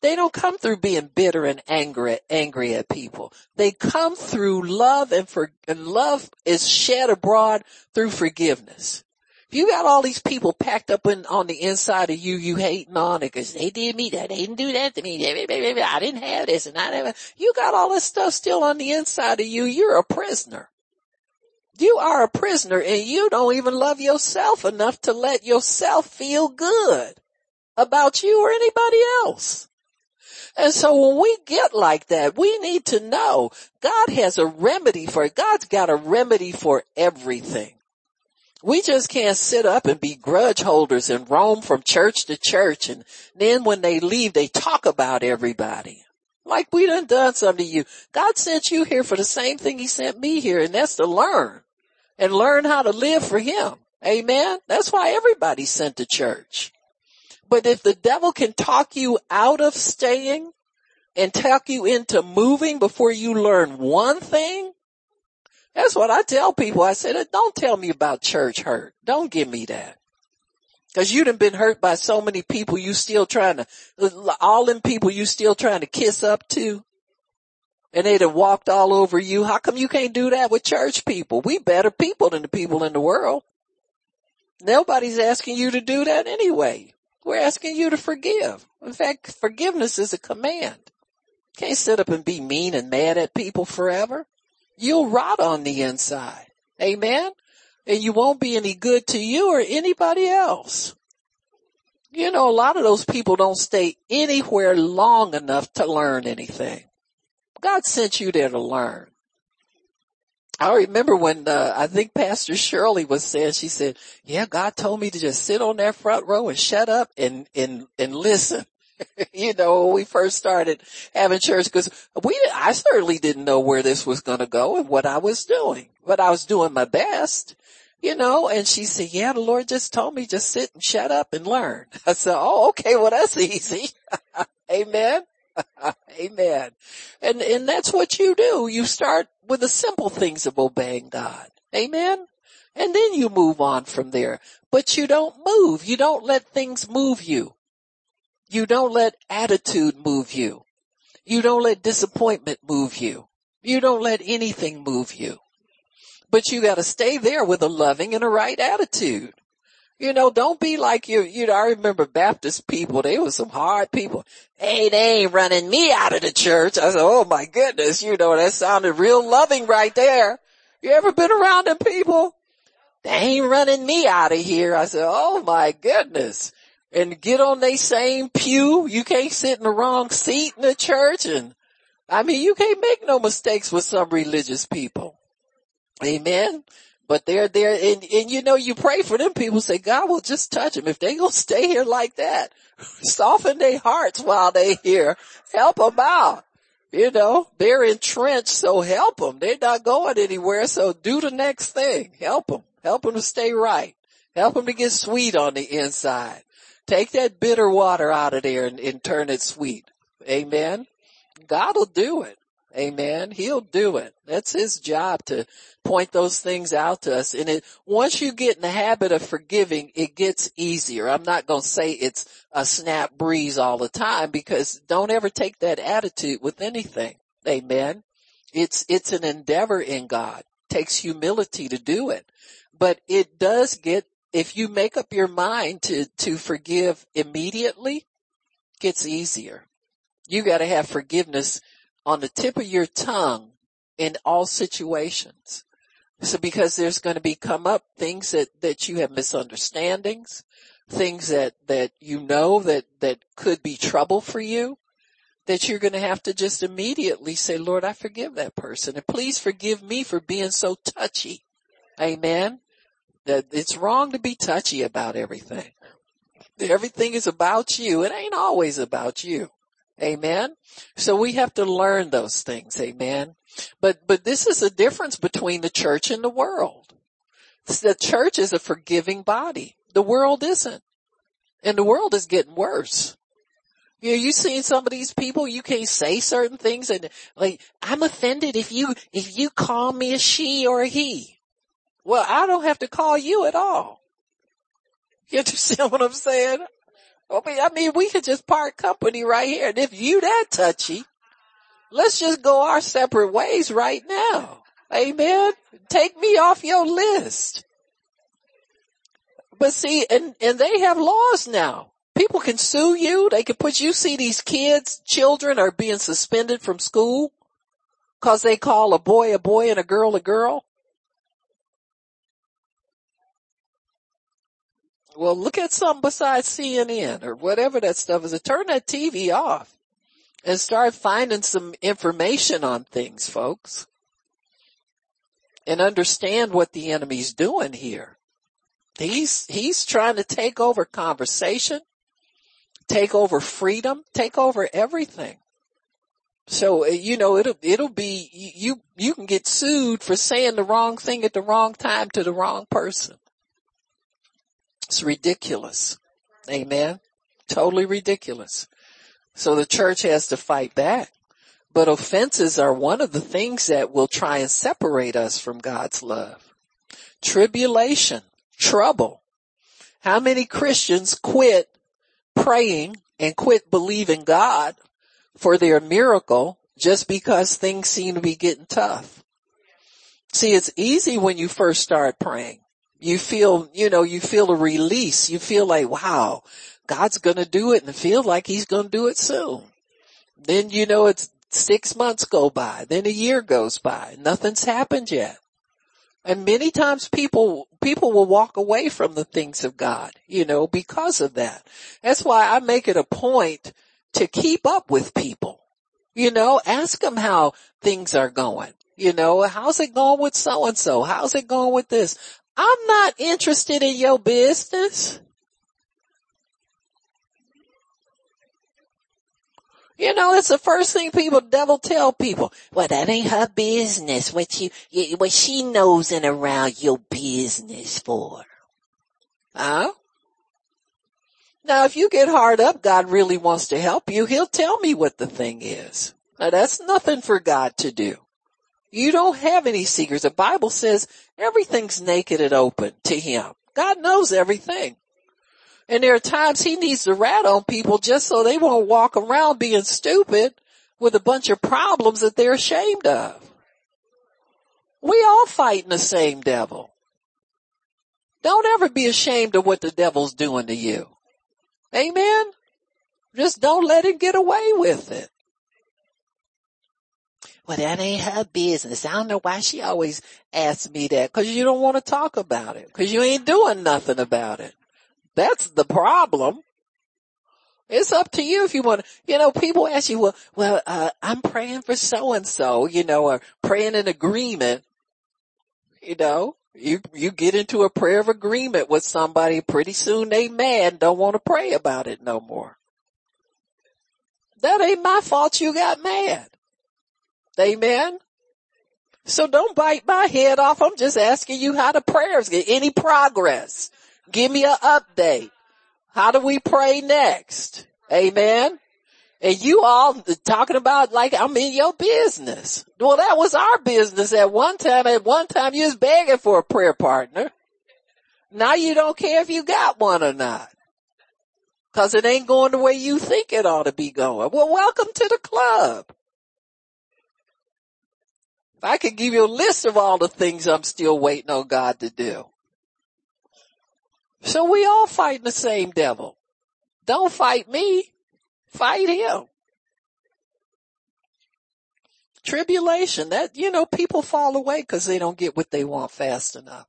They don't come through being bitter and angry, angry at people. They come through love and for, and love is shed abroad through forgiveness. You got all these people packed up in, on the inside of you, you hating on it because they did me that, they didn't do that to me, I didn't have this and I never, you got all this stuff still on the inside of you, you're a prisoner. You are a prisoner and you don't even love yourself enough to let yourself feel good about you or anybody else. And so when we get like that, we need to know God has a remedy for it. God's got a remedy for everything. We just can't sit up and be grudge holders and roam from church to church and then when they leave they talk about everybody. Like we done done something to you. God sent you here for the same thing he sent me here and that's to learn and learn how to live for him. Amen. That's why everybody's sent to church. But if the devil can talk you out of staying and talk you into moving before you learn one thing, that's what I tell people. I said, don't tell me about church hurt. Don't give me that. Cause you done been hurt by so many people you still trying to, all them people you still trying to kiss up to. And they'd have walked all over you. How come you can't do that with church people? We better people than the people in the world. Nobody's asking you to do that anyway. We're asking you to forgive. In fact, forgiveness is a command. Can't sit up and be mean and mad at people forever you'll rot on the inside. Amen. And you won't be any good to you or anybody else. You know, a lot of those people don't stay anywhere long enough to learn anything. God sent you there to learn. I remember when uh, I think Pastor Shirley was saying, she said, "Yeah, God told me to just sit on that front row and shut up and and and listen." you know, when we first started having church because we, I certainly didn't know where this was going to go and what I was doing, but I was doing my best, you know, and she said, yeah, the Lord just told me just sit and shut up and learn. I said, oh, okay, well that's easy. Amen. Amen. And, and that's what you do. You start with the simple things of obeying God. Amen. And then you move on from there. But you don't move. You don't let things move you. You don't let attitude move you. You don't let disappointment move you. You don't let anything move you. But you gotta stay there with a loving and a right attitude. You know, don't be like you, you know, I remember Baptist people, they were some hard people. Hey, they ain't running me out of the church. I said, oh my goodness, you know, that sounded real loving right there. You ever been around them people? They ain't running me out of here. I said, oh my goodness. And get on they same pew. You can't sit in the wrong seat in the church and I mean, you can't make no mistakes with some religious people. Amen. But they're there and, and you know, you pray for them people say, God will just touch them. If they gonna stay here like that, soften their hearts while they here. Help them out. You know, they're entrenched, so help them. They're not going anywhere, so do the next thing. Help them. Help them to stay right. Help them to get sweet on the inside. Take that bitter water out of there and, and turn it sweet. Amen. God will do it. Amen. He'll do it. That's his job to point those things out to us. And it, once you get in the habit of forgiving, it gets easier. I'm not going to say it's a snap breeze all the time because don't ever take that attitude with anything. Amen. It's, it's an endeavor in God. It takes humility to do it, but it does get, if you make up your mind to, to forgive immediately, gets easier. You got to have forgiveness on the tip of your tongue in all situations. So because there's going to be come up things that, that you have misunderstandings, things that, that you know that, that could be trouble for you, that you're going to have to just immediately say, Lord, I forgive that person and please forgive me for being so touchy. Amen. That it's wrong to be touchy about everything. Everything is about you. It ain't always about you. Amen. So we have to learn those things. Amen. But, but this is a difference between the church and the world. The church is a forgiving body. The world isn't. And the world is getting worse. You know, you seen some of these people, you can't say certain things and like, I'm offended if you, if you call me a she or a he. Well, I don't have to call you at all. You understand what I'm saying? I mean, I mean, we could just part company right here. And if you that touchy, let's just go our separate ways right now. Amen. Take me off your list. But see, and, and they have laws now. People can sue you. They can put you see these kids, children are being suspended from school cause they call a boy a boy and a girl a girl. Well, look at something besides CNN or whatever that stuff is. Turn that TV off and start finding some information on things, folks. And understand what the enemy's doing here. He's, he's trying to take over conversation, take over freedom, take over everything. So, uh, you know, it'll, it'll be, you, you can get sued for saying the wrong thing at the wrong time to the wrong person. It's ridiculous. Amen. Totally ridiculous. So the church has to fight back. But offenses are one of the things that will try and separate us from God's love. Tribulation, trouble. How many Christians quit praying and quit believing God for their miracle just because things seem to be getting tough? See, it's easy when you first start praying you feel, you know, you feel a release. You feel like, wow, God's gonna do it and feel like he's gonna do it soon. Then, you know, it's six months go by, then a year goes by, nothing's happened yet. And many times people, people will walk away from the things of God, you know, because of that. That's why I make it a point to keep up with people. You know, ask them how things are going. You know, how's it going with so and so? How's it going with this? I'm not interested in your business. You know, it's the first thing people devil tell people. Well, that ain't her business. What you, what she knows and around your business for. Huh? Now, if you get hard up, God really wants to help you. He'll tell me what the thing is. Now, that's nothing for God to do. You don't have any secrets. The Bible says everything's naked and open to him. God knows everything. And there are times he needs to rat on people just so they won't walk around being stupid with a bunch of problems that they're ashamed of. We all fighting the same devil. Don't ever be ashamed of what the devil's doing to you. Amen? Just don't let him get away with it. Well, that ain't her business. I don't know why she always asks me that. Cause you don't want to talk about it. Cause you ain't doing nothing about it. That's the problem. It's up to you if you want to, you know, people ask you, well, well, uh, I'm praying for so and so, you know, or praying in agreement. You know, you, you get into a prayer of agreement with somebody, pretty soon they mad don't want to pray about it no more. That ain't my fault you got mad. Amen. So don't bite my head off. I'm just asking you how the prayers get any progress. Give me an update. How do we pray next? Amen. And you all talking about like I'm in your business. Well, that was our business at one time. At one time you was begging for a prayer partner. Now you don't care if you got one or not. Cause it ain't going the way you think it ought to be going. Well, welcome to the club. I could give you a list of all the things I'm still waiting on God to do. So we all fighting the same devil. Don't fight me. Fight him. Tribulation, that, you know, people fall away because they don't get what they want fast enough.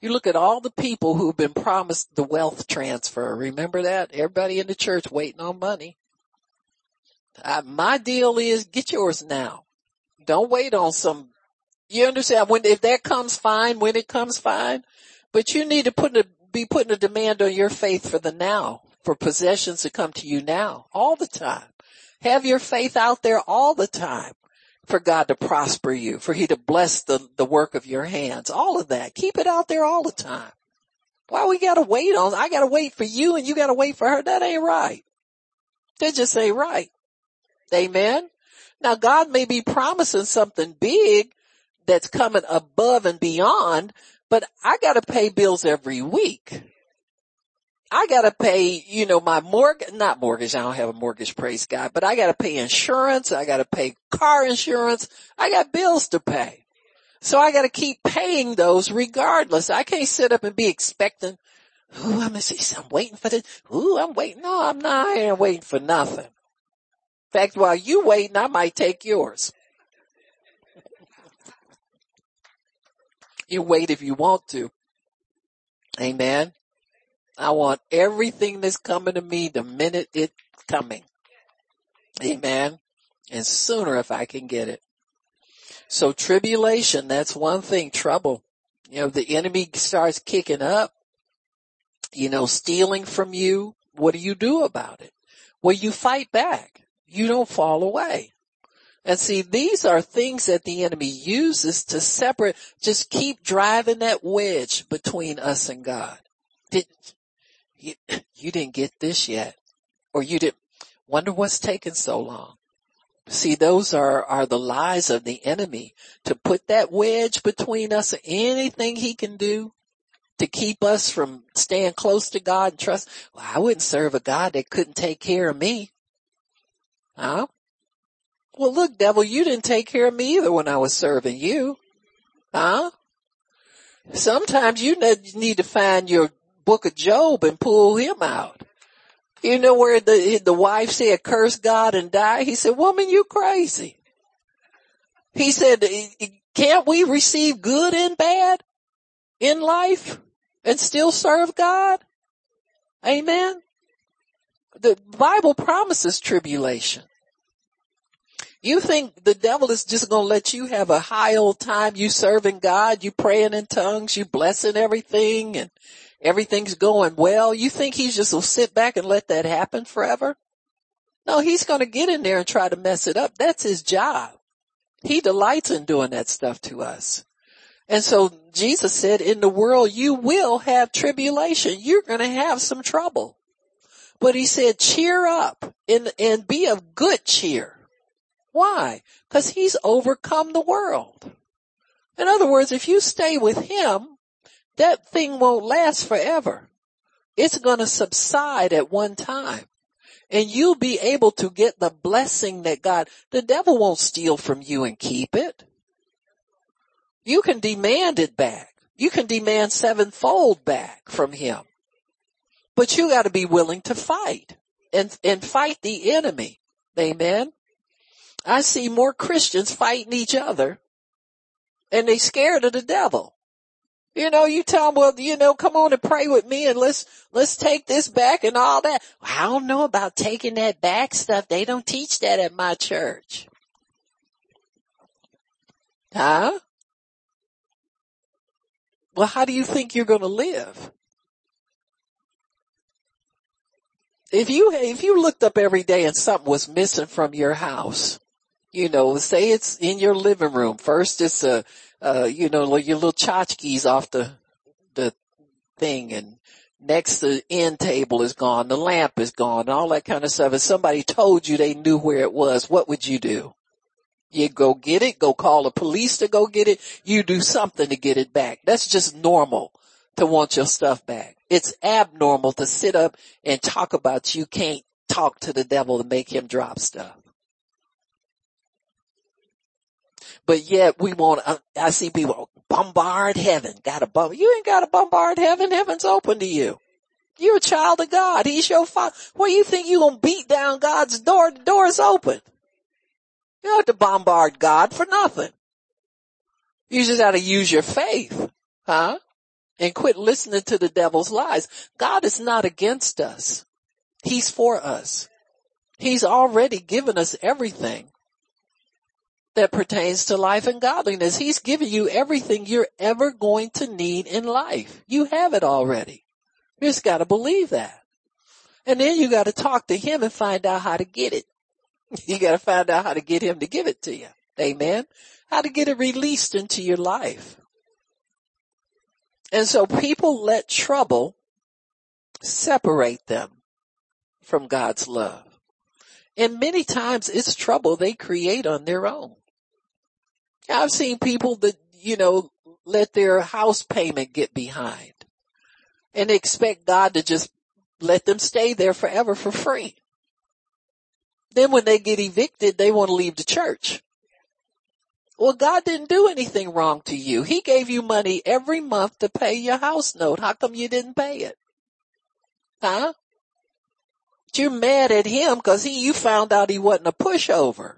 You look at all the people who've been promised the wealth transfer. Remember that? Everybody in the church waiting on money. Uh, my deal is get yours now. Don't wait on some, you understand when, if that comes fine, when it comes fine, but you need to put a, be putting a demand on your faith for the now, for possessions to come to you now, all the time. Have your faith out there all the time for God to prosper you, for he to bless the, the work of your hands, all of that. Keep it out there all the time. Why we gotta wait on, I gotta wait for you and you gotta wait for her. That ain't right. That just ain't right. Amen. Now God may be promising something big that's coming above and beyond, but I gotta pay bills every week. I gotta pay, you know, my mortgage, not mortgage, I don't have a mortgage, praise God, but I gotta pay insurance, I gotta pay car insurance, I got bills to pay. So I gotta keep paying those regardless. I can't sit up and be expecting, ooh, I'm I'm waiting for this, ooh, I'm waiting, no, I'm not, I ain't waiting for nothing. In fact, while you waiting, I might take yours. You wait if you want to. Amen. I want everything that's coming to me the minute it's coming. Amen. And sooner if I can get it. So tribulation, that's one thing, trouble. You know, the enemy starts kicking up, you know, stealing from you. What do you do about it? Well, you fight back. You don't fall away. And see, these are things that the enemy uses to separate, just keep driving that wedge between us and God. Did, you, you didn't get this yet. Or you didn't, wonder what's taking so long. See, those are, are the lies of the enemy to put that wedge between us and anything he can do to keep us from staying close to God and trust. Well, I wouldn't serve a God that couldn't take care of me. Huh? Well, look, devil, you didn't take care of me either when I was serving you. Huh? Sometimes you need to find your book of Job and pull him out. You know where the, the wife said, curse God and die? He said, woman, you crazy. He said, can't we receive good and bad in life and still serve God? Amen. The Bible promises tribulation. You think the devil is just going to let you have a high old time, you serving God, you praying in tongues, you blessing everything and everything's going well. You think he's just will sit back and let that happen forever? No, he's going to get in there and try to mess it up. That's his job. He delights in doing that stuff to us. And so Jesus said, in the world you will have tribulation. You're going to have some trouble. But he said, cheer up and, and be of good cheer. Why? Cause he's overcome the world. In other words, if you stay with him, that thing won't last forever. It's gonna subside at one time. And you'll be able to get the blessing that God, the devil won't steal from you and keep it. You can demand it back. You can demand sevenfold back from him. But you gotta be willing to fight and, and fight the enemy. Amen. I see more Christians fighting each other and they scared of the devil. You know, you tell them, well, you know, come on and pray with me and let's, let's take this back and all that. I don't know about taking that back stuff. They don't teach that at my church. Huh? Well, how do you think you're going to live? If you, if you looked up every day and something was missing from your house, you know, say it's in your living room. First it's a, uh, you know, your little tchotchkes off the, the thing and next the end table is gone, the lamp is gone, all that kind of stuff. If somebody told you they knew where it was, what would you do? You go get it, go call the police to go get it. You do something to get it back. That's just normal to want your stuff back. It's abnormal to sit up and talk about you can't talk to the devil to make him drop stuff. But yet we want, uh, I see people bombard heaven, gotta bomb, you ain't gotta bombard heaven, heaven's open to you. You're a child of God. He's your father. Where you think you gonna beat down God's door? The door is open. You don't have to bombard God for nothing. You just gotta use your faith, huh? And quit listening to the devil's lies. God is not against us. He's for us. He's already given us everything that pertains to life and godliness. He's given you everything you're ever going to need in life. You have it already. You just gotta believe that. And then you gotta talk to him and find out how to get it. You gotta find out how to get him to give it to you. Amen. How to get it released into your life. And so people let trouble separate them from God's love. And many times it's trouble they create on their own. I've seen people that, you know, let their house payment get behind and expect God to just let them stay there forever for free. Then when they get evicted, they want to leave the church. Well, God didn't do anything wrong to you. He gave you money every month to pay your house note. How come you didn't pay it? Huh? You're mad at him because he, you found out he wasn't a pushover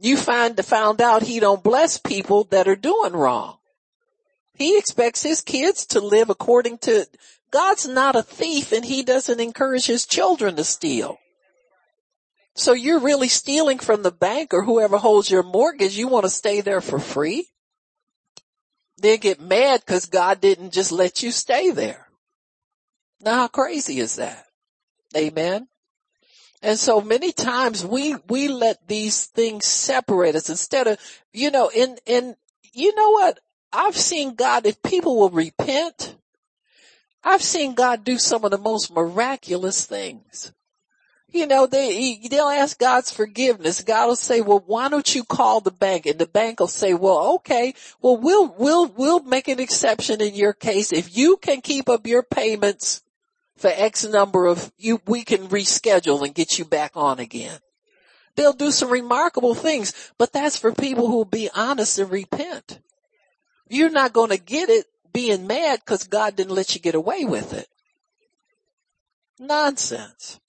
you find to found out he don't bless people that are doing wrong. He expects his kids to live according to, God's not a thief and he doesn't encourage his children to steal. So you're really stealing from the bank or whoever holds your mortgage. You want to stay there for free? They get mad because God didn't just let you stay there. Now how crazy is that? Amen. And so many times we, we let these things separate us instead of, you know, in, in, you know what? I've seen God, if people will repent, I've seen God do some of the most miraculous things. You know, they, they'll ask God's forgiveness. God will say, well, why don't you call the bank? And the bank will say, well, okay, well, we'll, we'll, we'll make an exception in your case. If you can keep up your payments, for X number of you, we can reschedule and get you back on again. They'll do some remarkable things, but that's for people who will be honest and repent. You're not going to get it being mad because God didn't let you get away with it. Nonsense.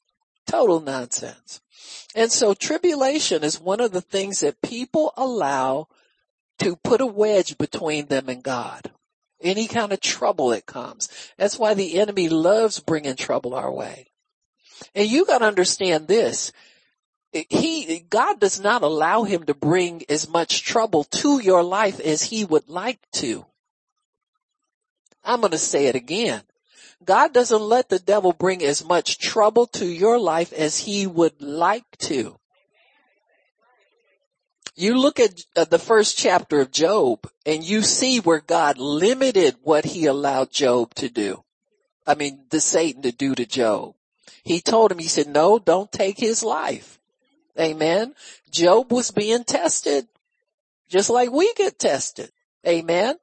Total nonsense. And so tribulation is one of the things that people allow to put a wedge between them and God any kind of trouble that comes. That's why the enemy loves bringing trouble our way. And you gotta understand this. He, God does not allow him to bring as much trouble to your life as he would like to. I'm to say it again. God doesn't let the devil bring as much trouble to your life as he would like to. You look at uh, the first chapter of Job and you see where God limited what he allowed Job to do. I mean, the Satan to do to Job. He told him, he said, no, don't take his life. Amen. Job was being tested just like we get tested. Amen.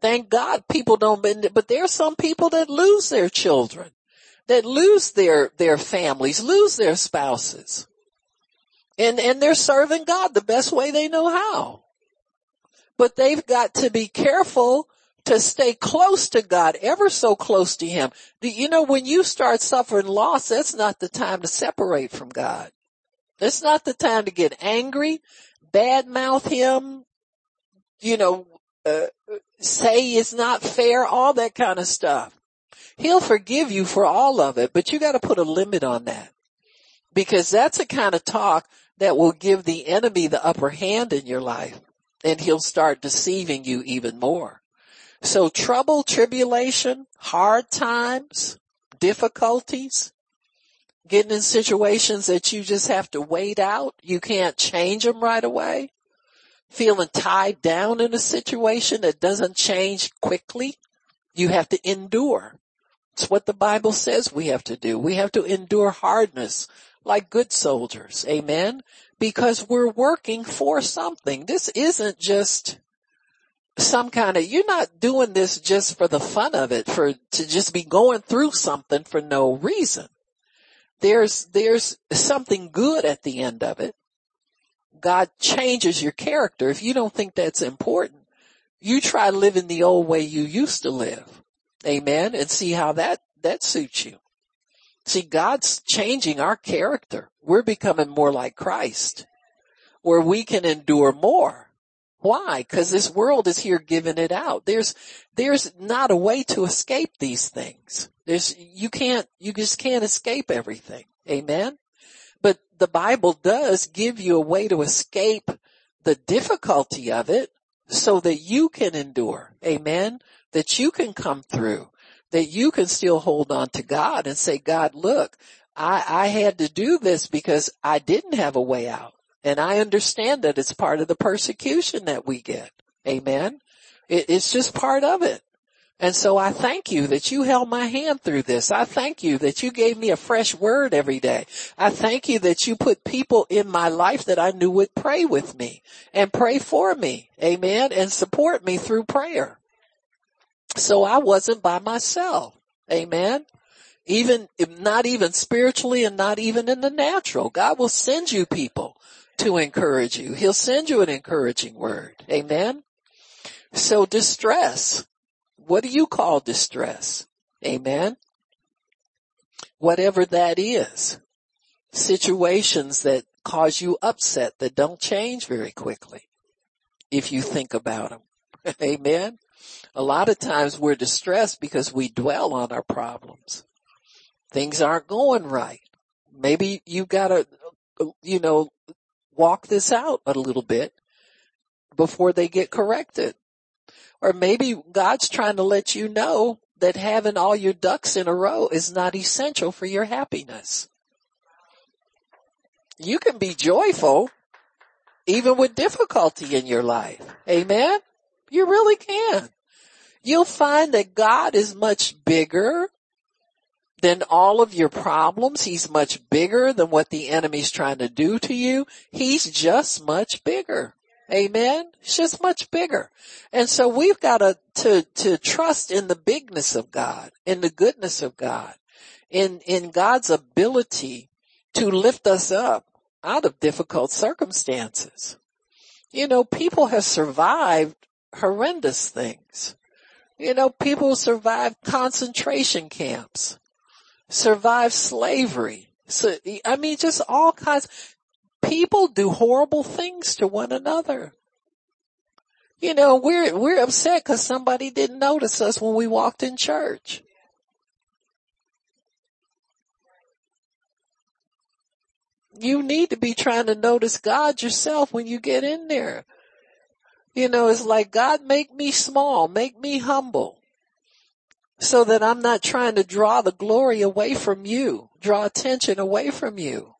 Thank God people don't, but there are some people that lose their children, that lose their, their families, lose their spouses. And, and they're serving God the best way they know how. But they've got to be careful to stay close to God, ever so close to Him. Do you know when you start suffering loss, that's not the time to separate from God. It's not the time to get angry, badmouth Him, you know, uh, say it's not fair, all that kind of stuff. He'll forgive you for all of it, but you gotta put a limit on that. Because that's a kind of talk that will give the enemy the upper hand in your life and he'll start deceiving you even more. So trouble, tribulation, hard times, difficulties, getting in situations that you just have to wait out. You can't change them right away. Feeling tied down in a situation that doesn't change quickly. You have to endure. It's what the Bible says we have to do. We have to endure hardness like good soldiers. Amen. Because we're working for something. This isn't just some kind of, you're not doing this just for the fun of it, for, to just be going through something for no reason. There's, there's something good at the end of it. God changes your character. If you don't think that's important, you try living the old way you used to live. Amen. And see how that, that suits you. See, God's changing our character. We're becoming more like Christ where we can endure more. Why? Cause this world is here giving it out. There's, there's not a way to escape these things. There's, you can't, you just can't escape everything. Amen. But the Bible does give you a way to escape the difficulty of it so that you can endure. Amen. That you can come through that you can still hold on to God and say, God, look, I, I had to do this because I didn't have a way out. And I understand that it's part of the persecution that we get. Amen. It, it's just part of it. And so I thank you that you held my hand through this. I thank you that you gave me a fresh word every day. I thank you that you put people in my life that I knew would pray with me and pray for me. Amen. And support me through prayer. So I wasn't by myself. Amen. Even, not even spiritually and not even in the natural. God will send you people to encourage you. He'll send you an encouraging word. Amen. So distress. What do you call distress? Amen. Whatever that is. Situations that cause you upset that don't change very quickly. If you think about them. Amen. A lot of times we're distressed because we dwell on our problems. Things aren't going right. Maybe you've gotta, you know, walk this out a little bit before they get corrected. Or maybe God's trying to let you know that having all your ducks in a row is not essential for your happiness. You can be joyful even with difficulty in your life. Amen. You really can. You'll find that God is much bigger than all of your problems. He's much bigger than what the enemy's trying to do to you. He's just much bigger. Amen. It's just much bigger. And so we've got to, to, to trust in the bigness of God, in the goodness of God, in, in God's ability to lift us up out of difficult circumstances. You know, people have survived horrendous things. You know, people survived concentration camps, survived slavery. So, I mean, just all kinds. People do horrible things to one another. You know, we're, we're upset because somebody didn't notice us when we walked in church. You need to be trying to notice God yourself when you get in there. You know, it's like, God make me small, make me humble so that I'm not trying to draw the glory away from you, draw attention away from you.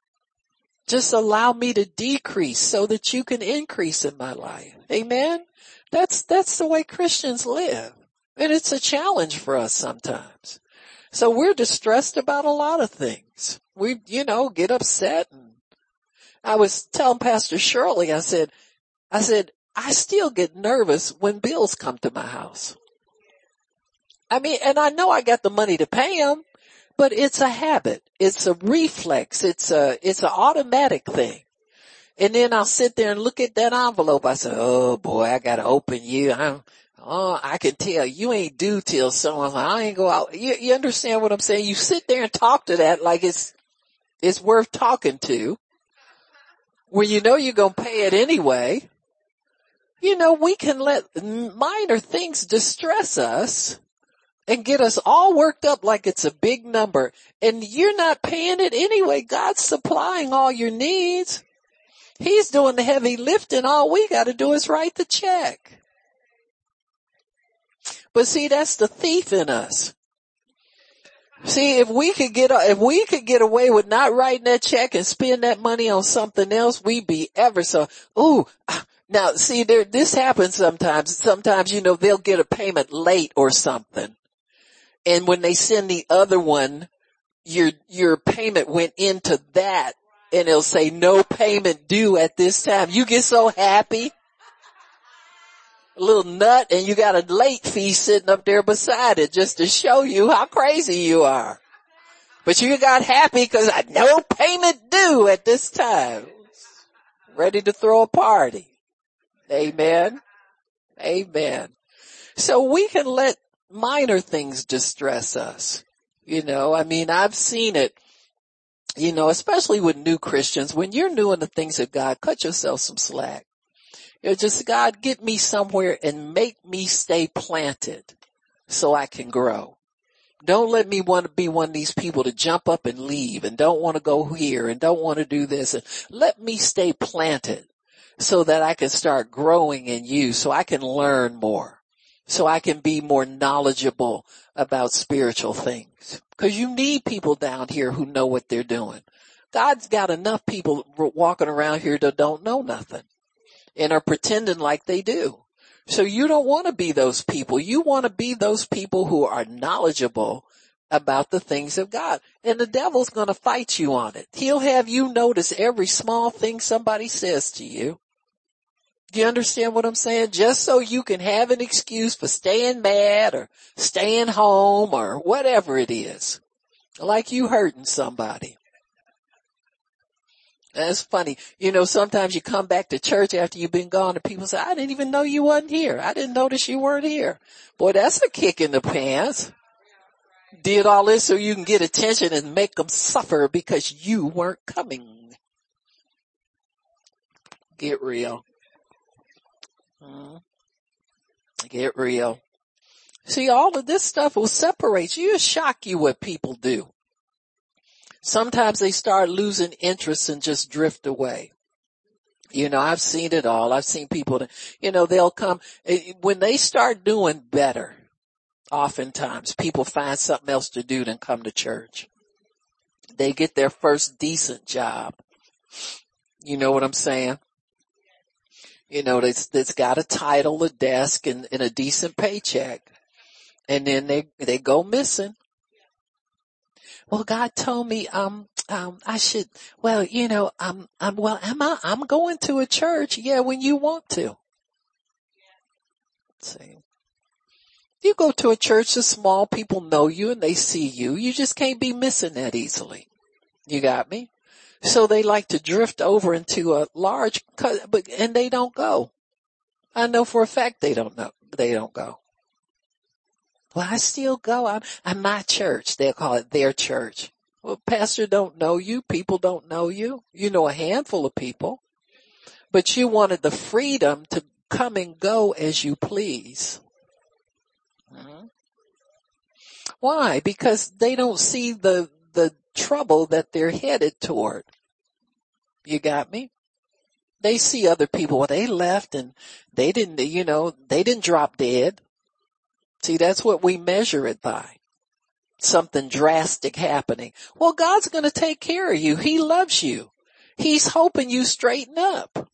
Just allow me to decrease so that you can increase in my life. Amen. That's, that's the way Christians live. And it's a challenge for us sometimes. So we're distressed about a lot of things. We, you know, get upset and I was telling Pastor Shirley, I said, I said, I still get nervous when bills come to my house. I mean, and I know I got the money to pay them, but it's a habit. It's a reflex. It's a, it's an automatic thing. And then I'll sit there and look at that envelope. I say, oh boy, I gotta open you. I'm, oh, I can tell you ain't due till someone's like, I ain't go out. You, you understand what I'm saying? You sit there and talk to that like it's, it's worth talking to. When you know you're gonna pay it anyway. You know, we can let minor things distress us and get us all worked up like it's a big number and you're not paying it anyway. God's supplying all your needs. He's doing the heavy lifting. All we got to do is write the check. But see, that's the thief in us. See, if we could get, if we could get away with not writing that check and spend that money on something else, we'd be ever so, ooh, now see there, this happens sometimes. Sometimes, you know, they'll get a payment late or something. And when they send the other one, your, your payment went into that and it'll say no payment due at this time. You get so happy. A little nut and you got a late fee sitting up there beside it just to show you how crazy you are. But you got happy because no payment due at this time. Ready to throw a party. Amen. Amen. So we can let minor things distress us. You know, I mean, I've seen it, you know, especially with new Christians. When you're new in the things of God, cut yourself some slack. You just, God, get me somewhere and make me stay planted so I can grow. Don't let me want to be one of these people to jump up and leave and don't want to go here and don't want to do this. And let me stay planted so that I can start growing in you so I can learn more so I can be more knowledgeable about spiritual things. Cause you need people down here who know what they're doing. God's got enough people walking around here that don't know nothing and are pretending like they do. So you don't want to be those people. You want to be those people who are knowledgeable about the things of God. And the devil's going to fight you on it. He'll have you notice every small thing somebody says to you. Do you understand what I'm saying? Just so you can have an excuse for staying mad or staying home or whatever it is. Like you hurting somebody. That's funny. You know, sometimes you come back to church after you've been gone and people say, I didn't even know you wasn't here. I didn't notice you weren't here. Boy, that's a kick in the pants. Did all this so you can get attention and make them suffer because you weren't coming. Get real. Mm-hmm. Get real. See, all of this stuff will separate you. It'll shock you what people do. Sometimes they start losing interest and just drift away. You know, I've seen it all. I've seen people that, you know, they'll come, eh, when they start doing better, oftentimes people find something else to do than come to church. They get their first decent job. You know what I'm saying? You know, that's, that's got a title, a desk and, and a decent paycheck. And then they, they go missing. Well, God told me, um, um, I should, well, you know, I'm, I'm, well, am I, I'm going to a church. Yeah, when you want to. See, you go to a church that's small, people know you and they see you. You just can't be missing that easily. You got me? So they like to drift over into a large, but, and they don't go. I know for a fact they don't know, they don't go. Well, I still go. I'm, I'm my church. They'll call it their church. Well, pastor don't know you. People don't know you. You know a handful of people, but you wanted the freedom to come and go as you please. Mm-hmm. Why? Because they don't see the, the trouble that they're headed toward. You got me? They see other people, well, they left and they didn't, you know, they didn't drop dead. See, that's what we measure it by. Something drastic happening. Well, God's going to take care of you. He loves you. He's hoping you straighten up.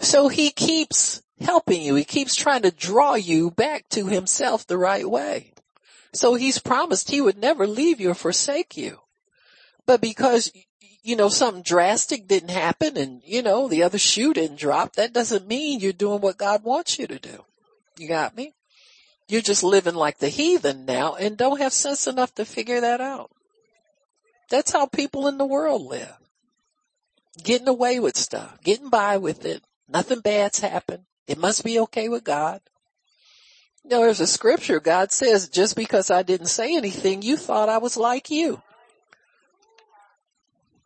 So he keeps helping you. He keeps trying to draw you back to himself the right way. So he's promised he would never leave you or forsake you. But because you know, something drastic didn't happen and, you know, the other shoe didn't drop, that doesn't mean you're doing what God wants you to do. You got me? You're just living like the heathen now and don't have sense enough to figure that out. That's how people in the world live. Getting away with stuff, getting by with it. Nothing bad's happened. It must be okay with God. You know, there's a scripture, God says, just because I didn't say anything, you thought I was like you.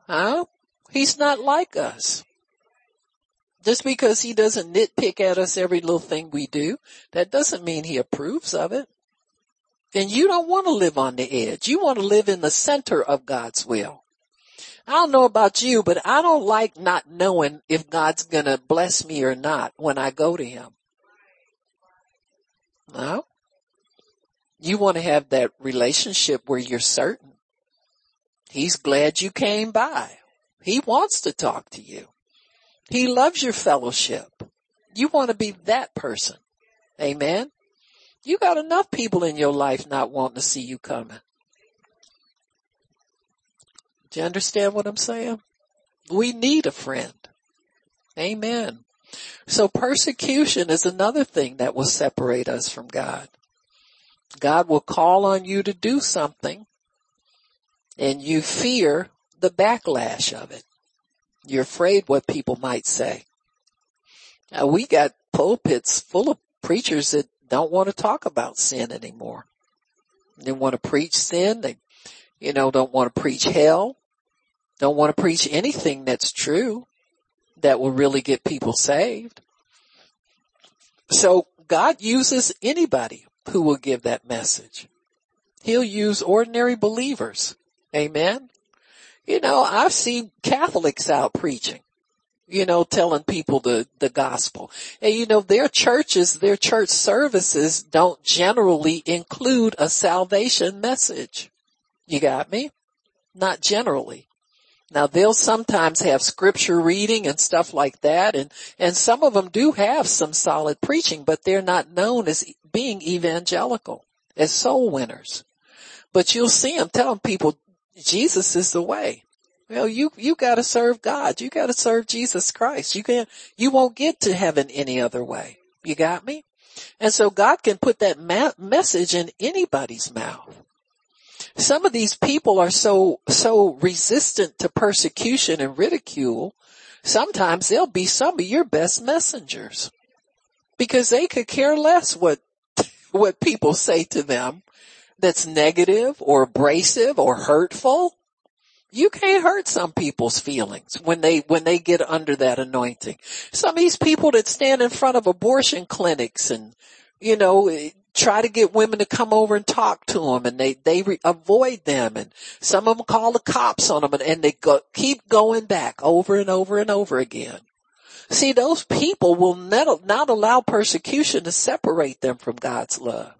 Huh? He's not like us. Just because he doesn't nitpick at us every little thing we do, that doesn't mean he approves of it. And you don't want to live on the edge. You want to live in the center of God's will. I don't know about you, but I don't like not knowing if God's gonna bless me or not when I go to him. No? You want to have that relationship where you're certain. He's glad you came by. He wants to talk to you. He loves your fellowship. You want to be that person. Amen. You got enough people in your life not wanting to see you coming. Do you understand what I'm saying? We need a friend. Amen. So persecution is another thing that will separate us from God. God will call on you to do something and you fear the backlash of it. You're afraid what people might say. Now we got pulpits full of preachers that don't want to talk about sin anymore. They want to preach sin. They, you know, don't want to preach hell. Don't want to preach anything that's true that will really get people saved. So God uses anybody who will give that message. He'll use ordinary believers. Amen. You know, I've seen Catholics out preaching, you know, telling people the, the gospel. And you know, their churches, their church services don't generally include a salvation message. You got me? Not generally. Now they'll sometimes have scripture reading and stuff like that and, and some of them do have some solid preaching, but they're not known as being evangelical, as soul winners. But you'll see them telling people Jesus is the way. Well, you, you gotta serve God. You gotta serve Jesus Christ. You can't, you won't get to heaven any other way. You got me? And so God can put that ma- message in anybody's mouth. Some of these people are so, so resistant to persecution and ridicule. Sometimes they'll be some of your best messengers because they could care less what, what people say to them that's negative or abrasive or hurtful. You can't hurt some people's feelings when they, when they get under that anointing. Some of these people that stand in front of abortion clinics and, you know, eh, try to get women to come over and talk to them and they, they re- avoid them and some of them call the cops on them and, and they go, keep going back over and over and over again. See, those people will not, not allow persecution to separate them from God's love.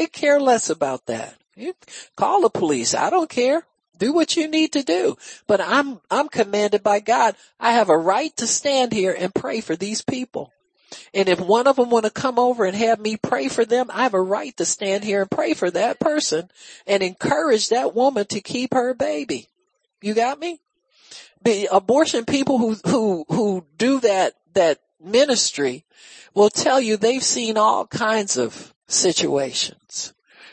They care less about that. You call the police. I don't care. Do what you need to do. But I'm, I'm commanded by God. I have a right to stand here and pray for these people. And if one of them want to come over and have me pray for them, I have a right to stand here and pray for that person and encourage that woman to keep her baby. You got me? The abortion people who, who, who do that, that ministry will tell you they've seen all kinds of situations.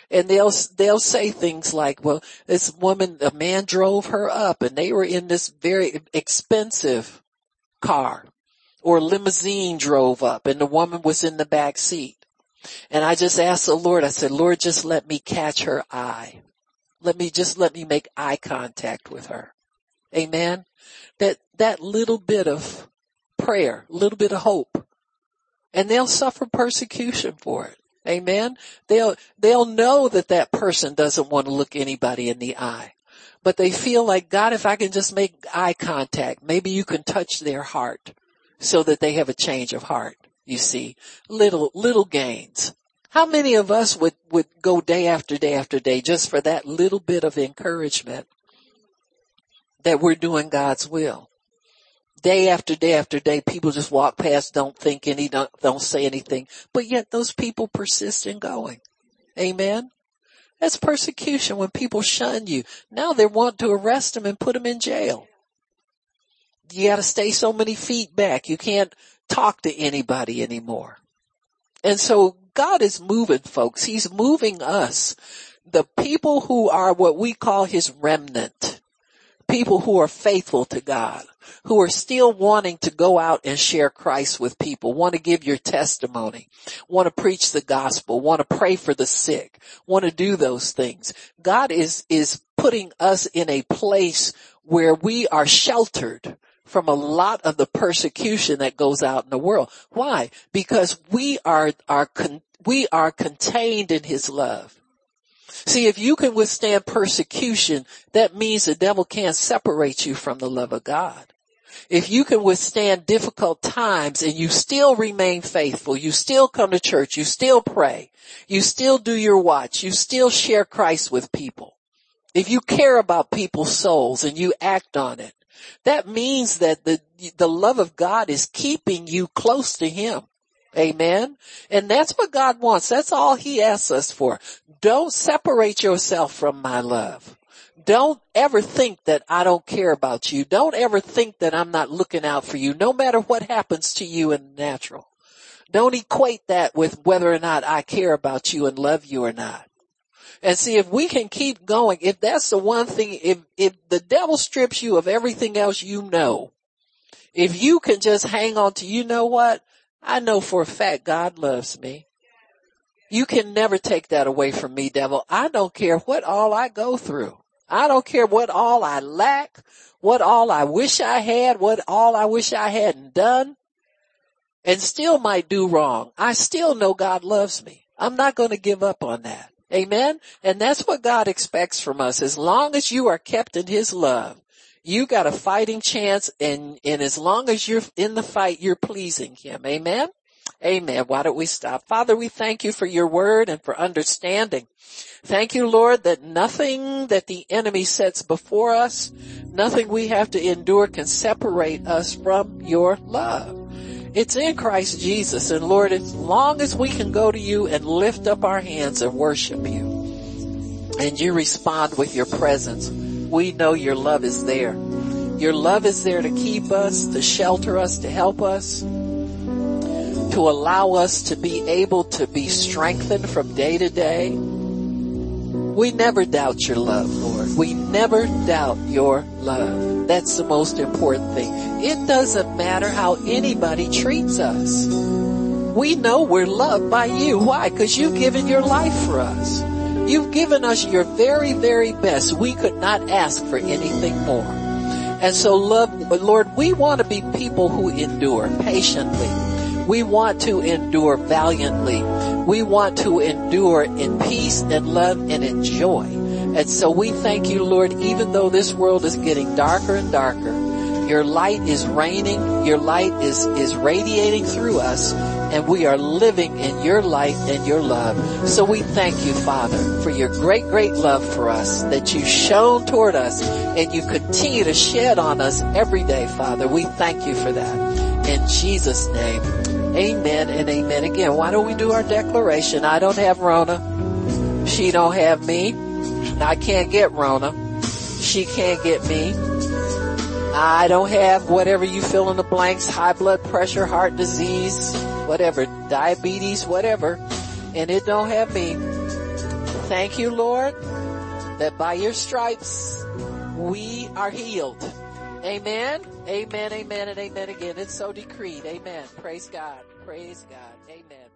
And they'll, they'll say things like, well, this woman, a man drove her up and they were in this very expensive car or limousine drove up and the woman was in the back seat. And I just asked the Lord, I said, Lord, just let me catch her eye. Let me just let me make eye contact with her. Amen. That, that little bit of prayer, little bit of hope and they'll suffer persecution for it. Amen. They'll, they'll know that that person doesn't want to look anybody in the eye, but they feel like, God, if I can just make eye contact, maybe you can touch their heart so that they have a change of heart. You see, little, little gains. How many of us would, would go day after day after day just for that little bit of encouragement that we're doing God's will? Day after day after day, people just walk past, don't think any, don't, don't say anything, but yet those people persist in going. Amen. That's persecution when people shun you. Now they want to arrest them and put them in jail. you gotta stay so many feet back. You can't talk to anybody anymore. And so God is moving folks. He's moving us. The people who are what we call his remnant. People who are faithful to God who are still wanting to go out and share Christ with people, want to give your testimony, want to preach the gospel, want to pray for the sick, want to do those things. God is, is putting us in a place where we are sheltered from a lot of the persecution that goes out in the world. Why? Because we are, are, con- we are contained in his love. See, if you can withstand persecution, that means the devil can't separate you from the love of God if you can withstand difficult times and you still remain faithful, you still come to church, you still pray, you still do your watch, you still share Christ with people. If you care about people's souls and you act on it, that means that the, the love of God is keeping you close to Him. Amen. And that's what God wants. That's all He asks us for. Don't separate yourself from my love. Don't ever think that I don't care about you. Don't ever think that I'm not looking out for you, no matter what happens to you in the natural. Don't equate that with whether or not I care about you and love you or not. And see, if we can keep going, if that's the one thing, if, if the devil strips you of everything else you know, if you can just hang on to, you know what? I know for a fact God loves me. You can never take that away from me, devil. I don't care what all I go through. I don't care what all I lack, what all I wish I had, what all I wish I hadn't done, and still might do wrong. I still know God loves me. I'm not going to give up on that. Amen. And that's what God expects from us. As long as you are kept in his love, you got a fighting chance and, and as long as you're in the fight, you're pleasing him. Amen. Amen. Why don't we stop? Father, we thank you for your word and for understanding. Thank you, Lord, that nothing that the enemy sets before us, nothing we have to endure can separate us from your love. It's in Christ Jesus. And Lord, as long as we can go to you and lift up our hands and worship you, and you respond with your presence, we know your love is there. Your love is there to keep us, to shelter us, to help us, to allow us to be able to be strengthened from day to day. We never doubt your love, Lord. We never doubt your love. That's the most important thing. It doesn't matter how anybody treats us. We know we're loved by you. Why? Because you've given your life for us. You've given us your very, very best. We could not ask for anything more. And so love, Lord, we want to be people who endure patiently. We want to endure valiantly. We want to endure in peace and love and in joy. And so we thank you, Lord, even though this world is getting darker and darker, your light is reigning, your light is, is radiating through us, and we are living in your light and your love. So we thank you, Father, for your great, great love for us that you've shown toward us and you continue to shed on us every day, Father. We thank you for that. In Jesus' name, Amen and amen again. Why don't we do our declaration? I don't have Rona. She don't have me. I can't get Rona. She can't get me. I don't have whatever you fill in the blanks, high blood pressure, heart disease, whatever, diabetes, whatever, and it don't have me. Thank you, Lord, that by your stripes we are healed. Amen. Amen. Amen. And amen again. It's so decreed. Amen. Praise God. Praise God. Amen.